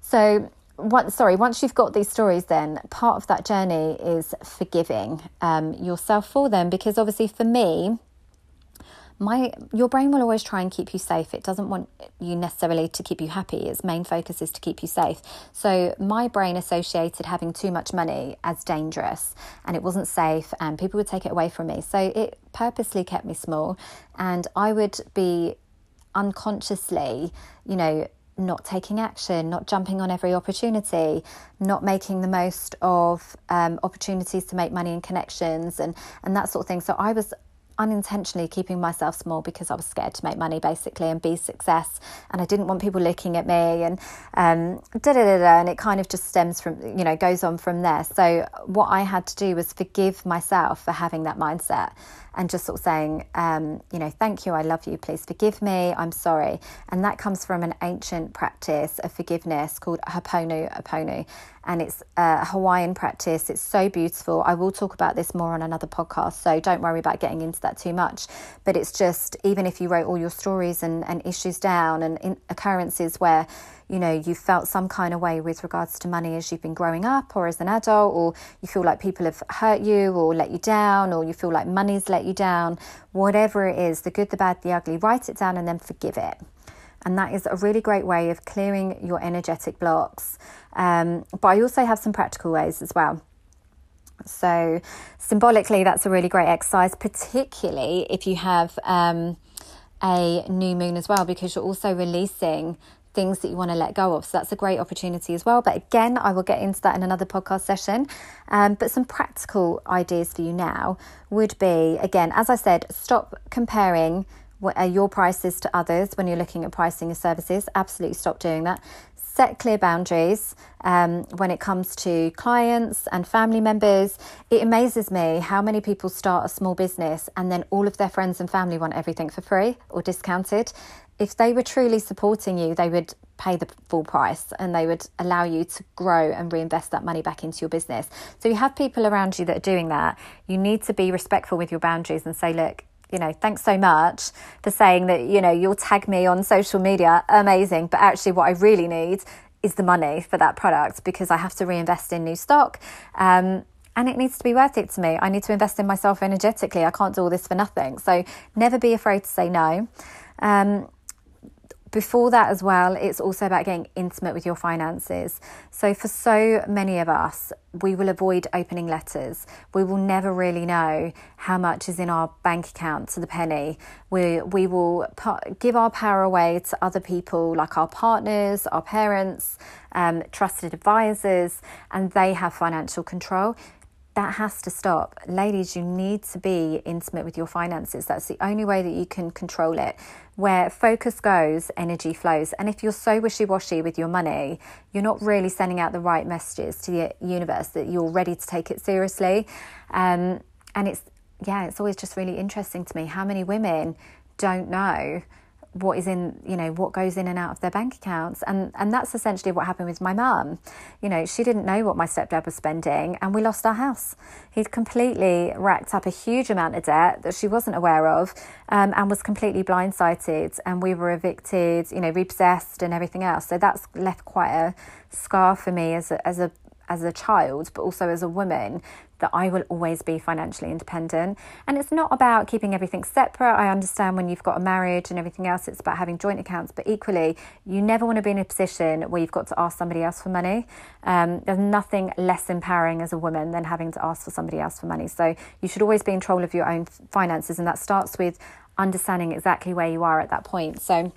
So, once, sorry, once you've got these stories, then part of that journey is forgiving um, yourself for them. Because obviously, for me, my your brain will always try and keep you safe. It doesn't want you necessarily to keep you happy. Its main focus is to keep you safe. So my brain associated having too much money as dangerous and it wasn't safe and people would take it away from me. So it purposely kept me small and i would be unconsciously you know not taking action, not jumping on every opportunity, not making the most of um, opportunities to make money and connections and, and that sort of thing. So I was unintentionally keeping myself small because I was scared to make money basically and be success and I didn't want people looking at me and um da da da da and it kind of just stems from you know goes on from there so what I had to do was forgive myself for having that mindset and just sort of saying, um, you know, thank you, I love you, please forgive me, I'm sorry. And that comes from an ancient practice of forgiveness called Ho'oponopono. And it's uh, a Hawaiian practice. It's so beautiful. I will talk about this more on another podcast, so don't worry about getting into that too much. But it's just, even if you wrote all your stories and, and issues down and occurrences where you know, you felt some kind of way with regards to money as you've been growing up or as an adult, or you feel like people have hurt you or let you down, or you feel like money's let you down, whatever it is, the good, the bad, the ugly, write it down and then forgive it. And that is a really great way of clearing your energetic blocks. Um, but I also have some practical ways as well. So, symbolically, that's a really great exercise, particularly if you have um, a new moon as well, because you're also releasing things that you want to let go of. So that's a great opportunity as well. But again, I will get into that in another podcast session. Um, but some practical ideas for you now would be again, as I said, stop comparing your prices to others when you're looking at pricing of services. Absolutely stop doing that. Set clear boundaries um, when it comes to clients and family members. It amazes me how many people start a small business and then all of their friends and family want everything for free or discounted if they were truly supporting you, they would pay the full price and they would allow you to grow and reinvest that money back into your business. So you have people around you that are doing that. You need to be respectful with your boundaries and say, look, you know, thanks so much for saying that, you know, you'll tag me on social media. Amazing. But actually, what I really need is the money for that product because I have to reinvest in new stock. Um, and it needs to be worth it to me. I need to invest in myself energetically. I can't do all this for nothing. So never be afraid to say no. Um, before that as well, it's also about getting intimate with your finances. So, for so many of us, we will avoid opening letters. We will never really know how much is in our bank account to the penny. We, we will give our power away to other people, like our partners, our parents, um, trusted advisors, and they have financial control that has to stop. Ladies, you need to be intimate with your finances. That's the only way that you can control it. Where focus goes, energy flows. And if you're so wishy washy with your money, you're not really sending out the right messages to the universe that you're ready to take it seriously. Um, and it's, yeah, it's always just really interesting to me how many women don't know what is in you know what goes in and out of their bank accounts. And and that's essentially what happened with my mum. You know she didn't know what my stepdad was spending and we lost our house. He'd completely racked up a huge amount of debt that she wasn't aware of um, and was completely blindsided and we were evicted you know repossessed and everything else. So that's left quite a scar for me as a, as a as a child, but also as a woman, that I will always be financially independent. And it's not about keeping everything separate. I understand when you've got a marriage and everything else, it's about having joint accounts, but equally, you never want to be in a position where you've got to ask somebody else for money. Um, there's nothing less empowering as a woman than having to ask for somebody else for money. So you should always be in control of your own finances, and that starts with understanding exactly where you are at that point. So,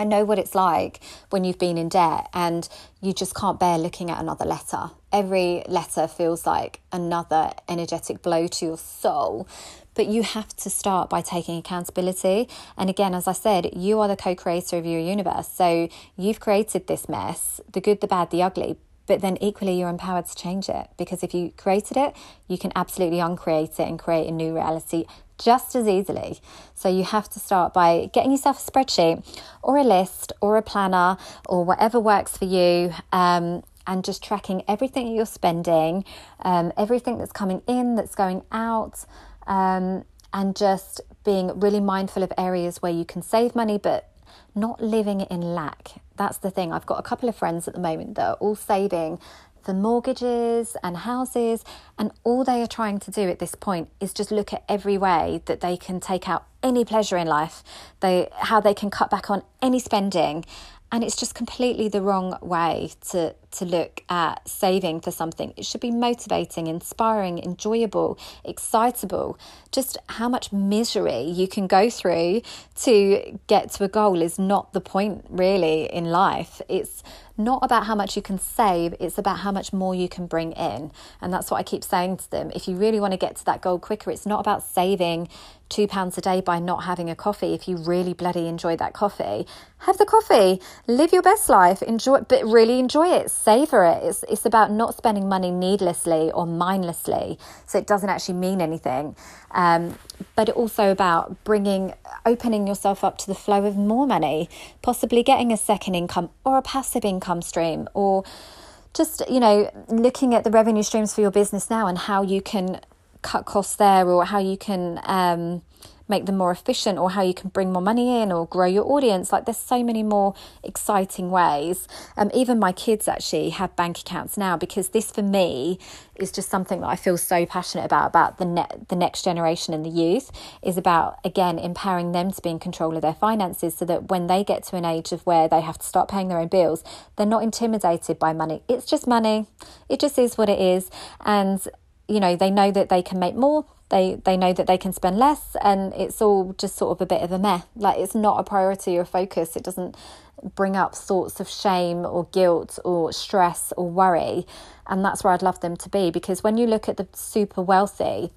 I know what it's like when you've been in debt and you just can't bear looking at another letter. Every letter feels like another energetic blow to your soul. But you have to start by taking accountability. And again, as I said, you are the co creator of your universe. So you've created this mess the good, the bad, the ugly but then equally you're empowered to change it because if you created it, you can absolutely uncreate it and create a new reality just as easily. So you have to start by getting yourself a spreadsheet or a list or a planner or whatever works for you. Um, and just tracking everything you're spending, um, everything that's coming in, that's going out, um, and just being really mindful of areas where you can save money but not living in lack. That's the thing. I've got a couple of friends at the moment that are all saving for mortgages and houses, and all they are trying to do at this point is just look at every way that they can take out any pleasure in life, they how they can cut back on any spending, and it's just completely the wrong way to to look at saving for something it should be motivating inspiring enjoyable excitable just how much misery you can go through to get to a goal is not the point really in life it's not about how much you can save, it's about how much more you can bring in. And that's what I keep saying to them. If you really want to get to that goal quicker, it's not about saving two pounds a day by not having a coffee. If you really bloody enjoy that coffee, have the coffee, live your best life, enjoy, but really enjoy it, savor it. It's, it's about not spending money needlessly or mindlessly. So it doesn't actually mean anything. Um, but also about bringing, opening yourself up to the flow of more money, possibly getting a second income or a passive income stream, or just, you know, looking at the revenue streams for your business now and how you can cut costs there or how you can um, make them more efficient or how you can bring more money in or grow your audience. Like there's so many more exciting ways. Um, even my kids actually have bank accounts now because this for me is just something that I feel so passionate about about the ne- the next generation and the youth is about again empowering them to be in control of their finances so that when they get to an age of where they have to start paying their own bills, they're not intimidated by money. It's just money. It just is what it is and you know they know that they can make more they they know that they can spend less and it's all just sort of a bit of a mess. Like it's not a priority or a focus. It doesn't bring up thoughts of shame or guilt or stress or worry. And that's where I'd love them to be because when you look at the super wealthy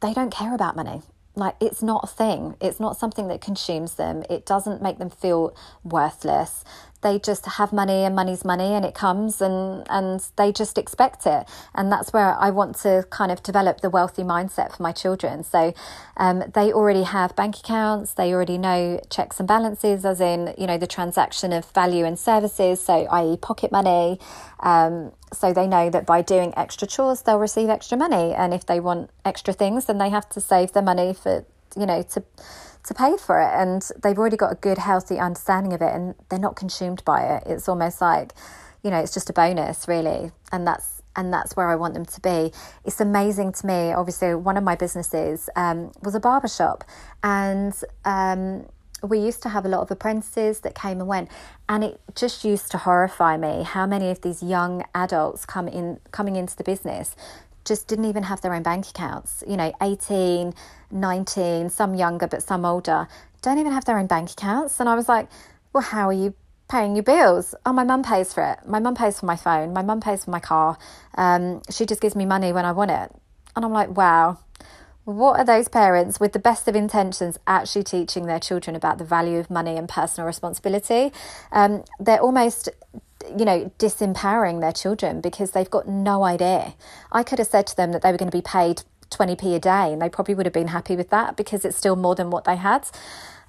they don't care about money. Like it's not a thing. It's not something that consumes them. It doesn't make them feel worthless they just have money and money's money and it comes and and they just expect it. And that's where I want to kind of develop the wealthy mindset for my children. So um, they already have bank accounts. They already know checks and balances as in you know the transaction of value and services so i.e pocket money. Um, so they know that by doing extra chores they'll receive extra money. And if they want extra things then they have to save their money for you know to to pay for it and they've already got a good healthy understanding of it and they're not consumed by it it's almost like you know it's just a bonus really and that's and that's where I want them to be. It's amazing to me. Obviously, one of my businesses um, was a barber shop, and um, we used to have a lot of apprentices that came and went and it just used to horrify me how many of these young adults come in coming into the business just didn't even have their own bank accounts. You know 18 19 some younger but some older don't even have their own bank accounts. And i was like well how are you paying your bills? Oh my mum pays for it. My mum pays for my phone. My mum pays for my car. Um, she just gives me money when i want it. And i'm like wow. What are those parents with the best of intentions actually teaching their children about the value of money and personal responsibility? Um, they're almost you know, disempowering their children because they've got no idea. I could have said to them that they were going to be paid 20p a day and they probably would have been happy with that because it's still more than what they had.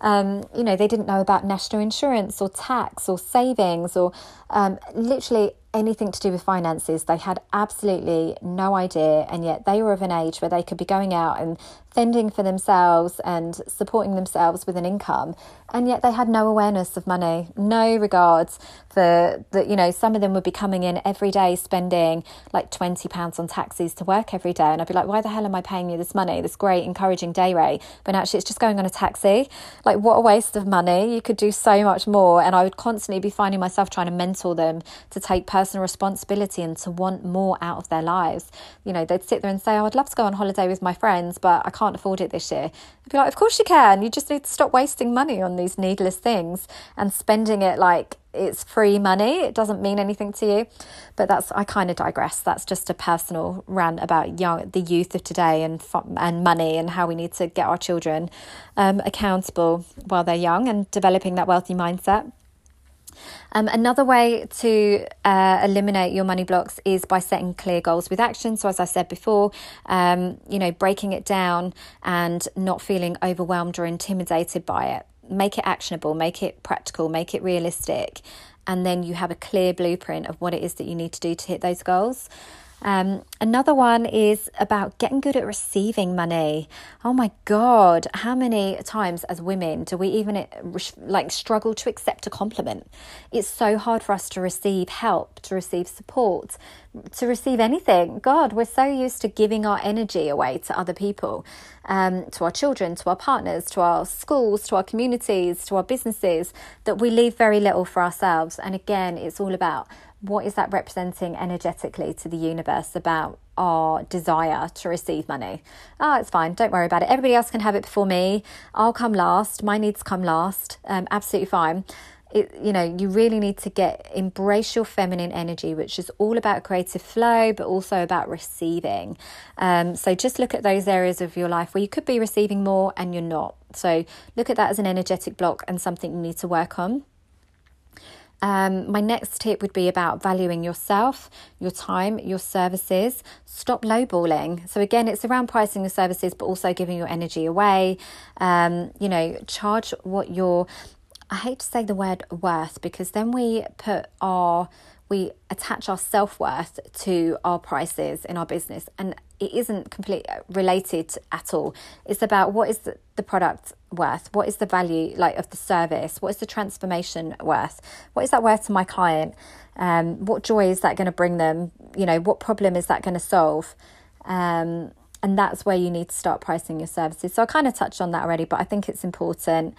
Um, you know, they didn't know about national insurance or tax or savings or um, literally anything to do with finances. They had absolutely no idea, and yet they were of an age where they could be going out and fending for themselves and supporting themselves with an income, and yet they had no awareness of money, no regards for that. You know, some of them would be coming in every day spending like twenty pounds on taxis to work every day, and I'd be like, why the hell am I paying you this money, this great encouraging day rate, but actually it's just going on a taxi? Like, what a waste of money! You could do so much more, and I would constantly be finding myself trying to mentor them to take responsibility and to want more out of their lives. You know, they'd sit there and say, oh, I'd love to go on holiday with my friends, but I can't afford it this year. I'd be like, of course you can. You just need to stop wasting money on these needless things and spending it like it's free money. It doesn't mean anything to you. But that's I kind of digress. That's just a personal rant about young the youth of today and and money and how we need to get our children um, accountable while they're young and developing that wealthy mindset. Um, another way to uh, eliminate your money blocks is by setting clear goals with action. So, as I said before, um, you know, breaking it down and not feeling overwhelmed or intimidated by it. Make it actionable, make it practical, make it realistic, and then you have a clear blueprint of what it is that you need to do to hit those goals. Um, another one is about getting good at receiving money. Oh my God, how many times as women do we even uh, like struggle to accept a compliment? It's so hard for us to receive help, to receive support, to receive anything. God, we're so used to giving our energy away to other people, um, to our children, to our partners, to our schools, to our communities, to our businesses, that we leave very little for ourselves. And again, it's all about what is that representing energetically to the universe about our desire to receive money? Oh, it's fine. Don't worry about it. Everybody else can have it before me. I'll come last. My needs come last. Um, absolutely fine. It, you know, you really need to get embrace your feminine energy, which is all about creative flow, but also about receiving. Um, so just look at those areas of your life where you could be receiving more and you're not. So look at that as an energetic block and something you need to work on. Um, my next tip would be about valuing yourself, your time, your services. Stop lowballing. So again, it's around pricing the services, but also giving your energy away. Um, you know, charge what you're, I hate to say the word worth because then we put our we attach our self worth to our prices in our business, and it isn't completely related at all. It's about what is the, the product worth, what is the value like of the service, what is the transformation worth, what is that worth to my client, um, what joy is that going to bring them, you know, what problem is that going to solve. Um, and that's where you need to start pricing your services. So I kind of touched on that already, but I think it's important.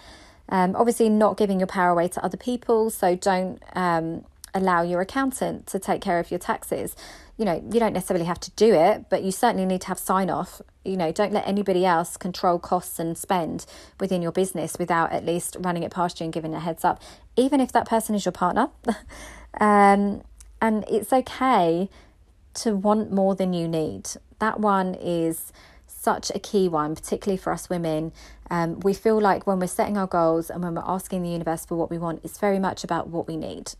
Um, obviously, not giving your power away to other people. So don't um, allow your accountant to take care of your taxes. You know, you don't necessarily have to do it, but you certainly need to have sign off. You know, don't let anybody else control costs and spend within your business without at least running it past you and giving a heads up, even if that person is your partner. <laughs> um, and it's okay to want more than you need. That one is such a key one, particularly for us women. Um, we feel like when we're setting our goals and when we're asking the universe for what we want, it's very much about what we need.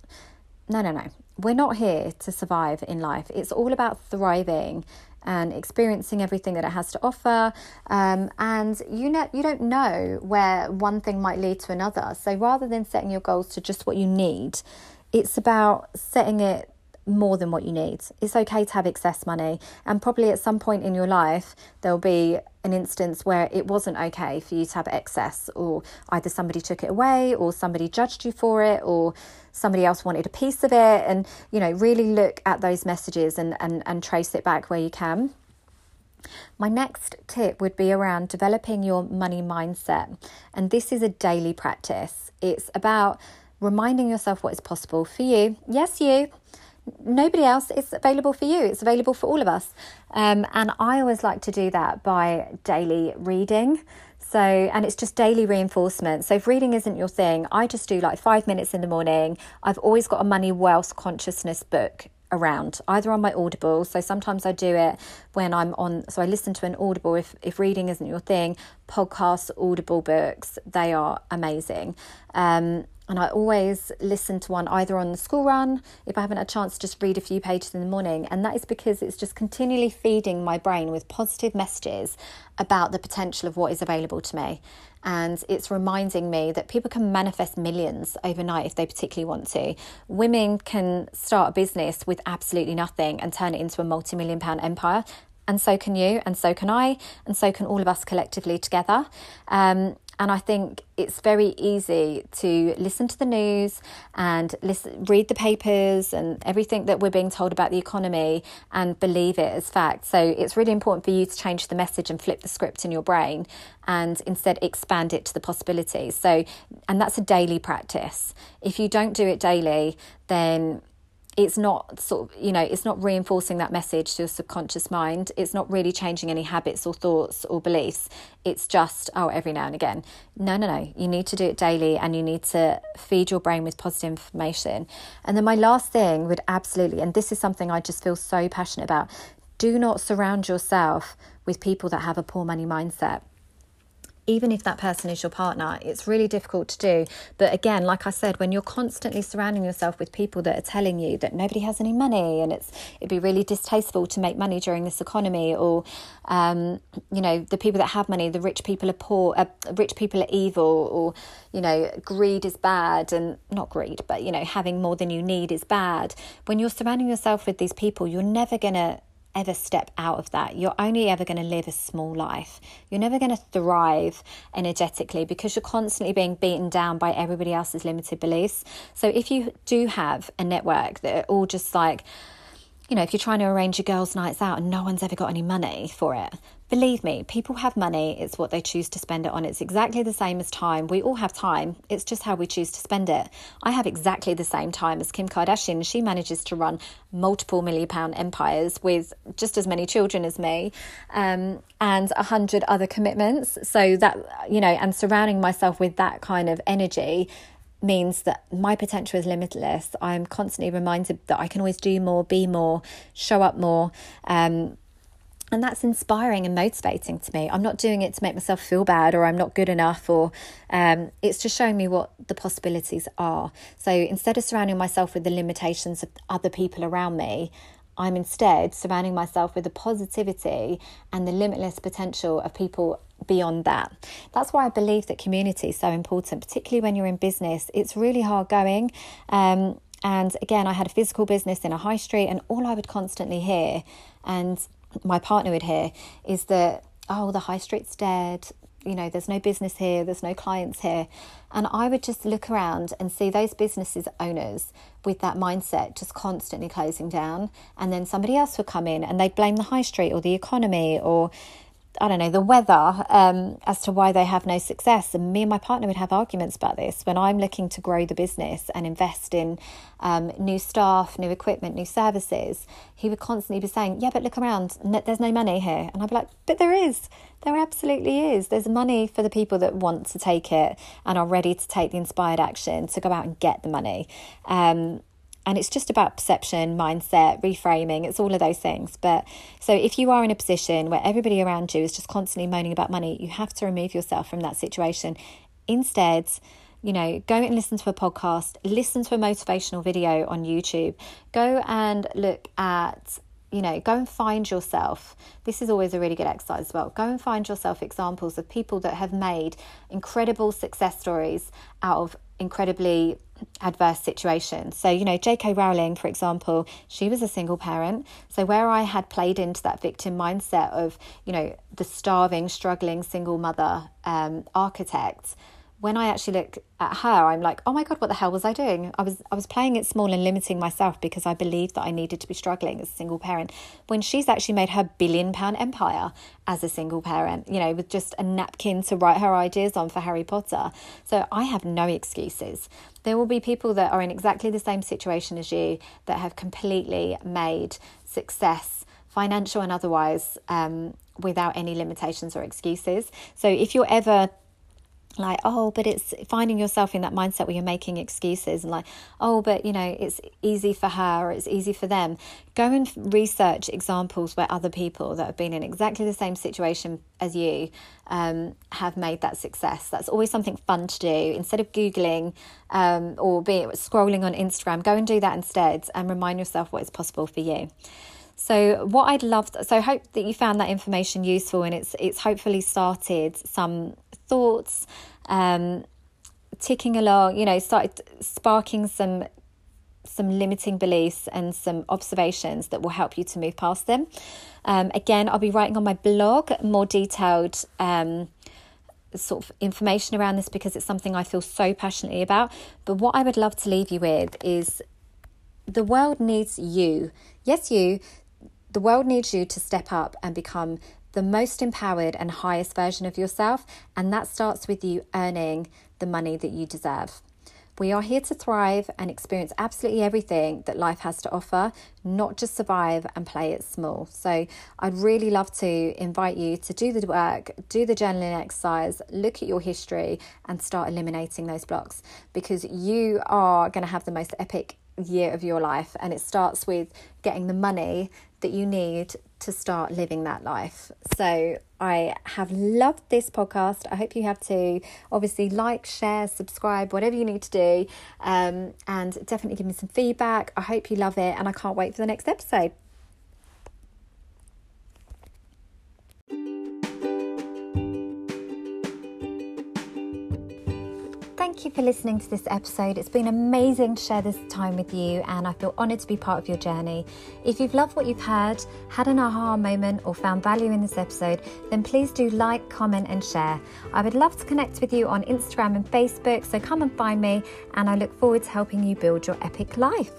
No, no, no. We're not here to survive in life. It's all about thriving and experiencing everything that it has to offer. Um, and you know, you don't know where one thing might lead to another. So rather than setting your goals to just what you need, it's about setting it more than what you need. It's okay to have excess money, and probably at some point in your life, there'll be an instance where it wasn't okay for you to have excess, or either somebody took it away, or somebody judged you for it, or somebody else wanted a piece of it. And, you know, really look at those messages and, and, and trace it back where you can. My next tip would be around developing your money mindset. And this is a daily practice. It's about reminding yourself what is possible for you. Yes, you. Nobody else. It's available for you. It's available for all of us. Um, and I always like to do that by daily reading. So, and it's just daily reinforcement. So, if reading isn't your thing, I just do like five minutes in the morning. I've always got a money wealth consciousness book around either on my audible so sometimes i do it when i'm on so i listen to an audible if if reading isn't your thing podcasts audible books they are amazing um, and I always listen to one either on the school run, if I haven't had a chance to just read a few pages in the morning. And that is because it's just continually feeding my brain with positive messages about the potential of what is available to me. And it's reminding me that people can manifest millions overnight if they particularly want to. Women can start a business with absolutely nothing and turn it into a multi million pound empire and so can you, and so can I, and so can all of us collectively together. Um, and I think it's very easy to listen to the news and listen, read the papers and everything that we're being told about the economy and believe it as fact. So it's really important for you to change the message and flip the script in your brain and instead expand it to the possibilities. So, and that's a daily practice. If you don't do it daily, then it's not sort of you know it's not reinforcing that message to your subconscious mind. It's not really changing any habits or thoughts or beliefs. It's just oh every now and again. No no no. You need to do it daily and you need to feed your brain with positive information. And then my last thing would absolutely and this is something i just feel so passionate about do not surround yourself with people that have a poor money mindset even if that person is your partner, it's really difficult to do. But again, like I said, when you're constantly surrounding yourself with people that are telling you that nobody has any money and it's it'd be really distasteful to make money during this economy, or um, you know, the people that have money, the rich people are poor, uh, rich people are evil, or you know, greed is bad, and not greed, but you know, having more than you need is bad. When you're surrounding yourself with these people, you're never gonna ever step out of that. You're only ever going to live a small life. You're never going to thrive energetically because you're constantly being beaten down by everybody else's limited beliefs. So if you do have a network that are all just like, you know, if you're trying to arrange your girls' nights out and no one's ever got any money for it, Believe me, people have money, it's what they choose to spend it on. It's exactly the same as time. We all have time, it's just how we choose to spend it. I have exactly the same time as Kim Kardashian. She manages to run multiple million pound empires with just as many children as me um, and a hundred other commitments. So that, you know, and surrounding myself with that kind of energy means that my potential is limitless. I'm constantly reminded that I can always do more, be more, show up more. Um, and that's inspiring and motivating to me. I'm not doing it to make myself feel bad or I'm not good enough, or um, it's just showing me what the possibilities are. So instead of surrounding myself with the limitations of other people around me, I'm instead surrounding myself with the positivity and the limitless potential of people beyond that. That's why I believe that community is so important, particularly when you're in business. It's really hard going. Um, and again, I had a physical business in a high street, and all I would constantly hear, and my partner would hear is that, oh, the high street's dead, you know, there's no business here, there's no clients here. And I would just look around and see those businesses owners with that mindset just constantly closing down. And then somebody else would come in and they'd blame the high street or the economy or I don't know, the weather um, as to why they have no success. And me and my partner would have arguments about this when I'm looking to grow the business and invest in um, new staff, new equipment, new services. He would constantly be saying, Yeah, but look around, there's no money here. And I'd be like, But there is. There absolutely is. There's money for the people that want to take it and are ready to take the inspired action to go out and get the money. Um, and it's just about perception, mindset, reframing, it's all of those things. But so if you are in a position where everybody around you is just constantly moaning about money, you have to remove yourself from that situation. Instead, you know, go and listen to a podcast, listen to a motivational video on YouTube, go and look at you know, go and find yourself. This is always a really good exercise as well. Go and find yourself examples of people that have made incredible success stories out of incredibly adverse situations. So, you know, J.K. Rowling, for example, she was a single parent. So, where I had played into that victim mindset of, you know, the starving, struggling single mother um, architect, when I actually look at her, I'm like, oh my god, what the hell was I doing? I was I was playing it small and limiting myself because I believed that I needed to be struggling as a single parent. When she's actually made her billion pound empire as a single parent, you know, with just a napkin to write her ideas on for Harry Potter. So I have no excuses. There will be people that are in exactly the same situation as you that have completely made success, financial and otherwise, um, without any limitations or excuses. So if you're ever like oh but it's finding yourself in that mindset where you're making excuses and like oh but you know it's easy for her or it's easy for them. Go and research examples where other people that have been in exactly the same situation as you um, have made that success. That's always something fun to do. Instead of googling um, or be scrolling on instagram go and do that instead and remind yourself what is possible for you. So what I'd love to, so hope that you found that information useful and it's it's hopefully started some thoughts um, ticking along, you know, started sparking some some limiting beliefs and some observations that will help you to move past them. Um, again, I'll be writing on my blog more detailed um, sort of information around this because it's something I feel so passionately about. But what I would love to leave you with is the world needs you. Yes, you. The world needs you to step up and become the most empowered and highest version of yourself, and that starts with you earning the money that you deserve. We are here to thrive and experience absolutely everything that life has to offer, not just survive and play it small. So, I'd really love to invite you to do the work, do the journaling exercise, look at your history, and start eliminating those blocks because you are going to have the most epic year of your life. And it starts with getting the money that you need to start living that life. So I have loved this podcast. I hope you have to obviously like, share, subscribe, whatever you need to do, um, and definitely give me some feedback. I hope you love it, and I can't wait for the next episode. Thank you for listening to this episode. It's been amazing to share this time with you, and I feel honoured to be part of your journey. If you've loved what you've heard, had an aha moment, or found value in this episode, then please do like, comment, and share. I would love to connect with you on Instagram and Facebook, so come and find me, and I look forward to helping you build your epic life.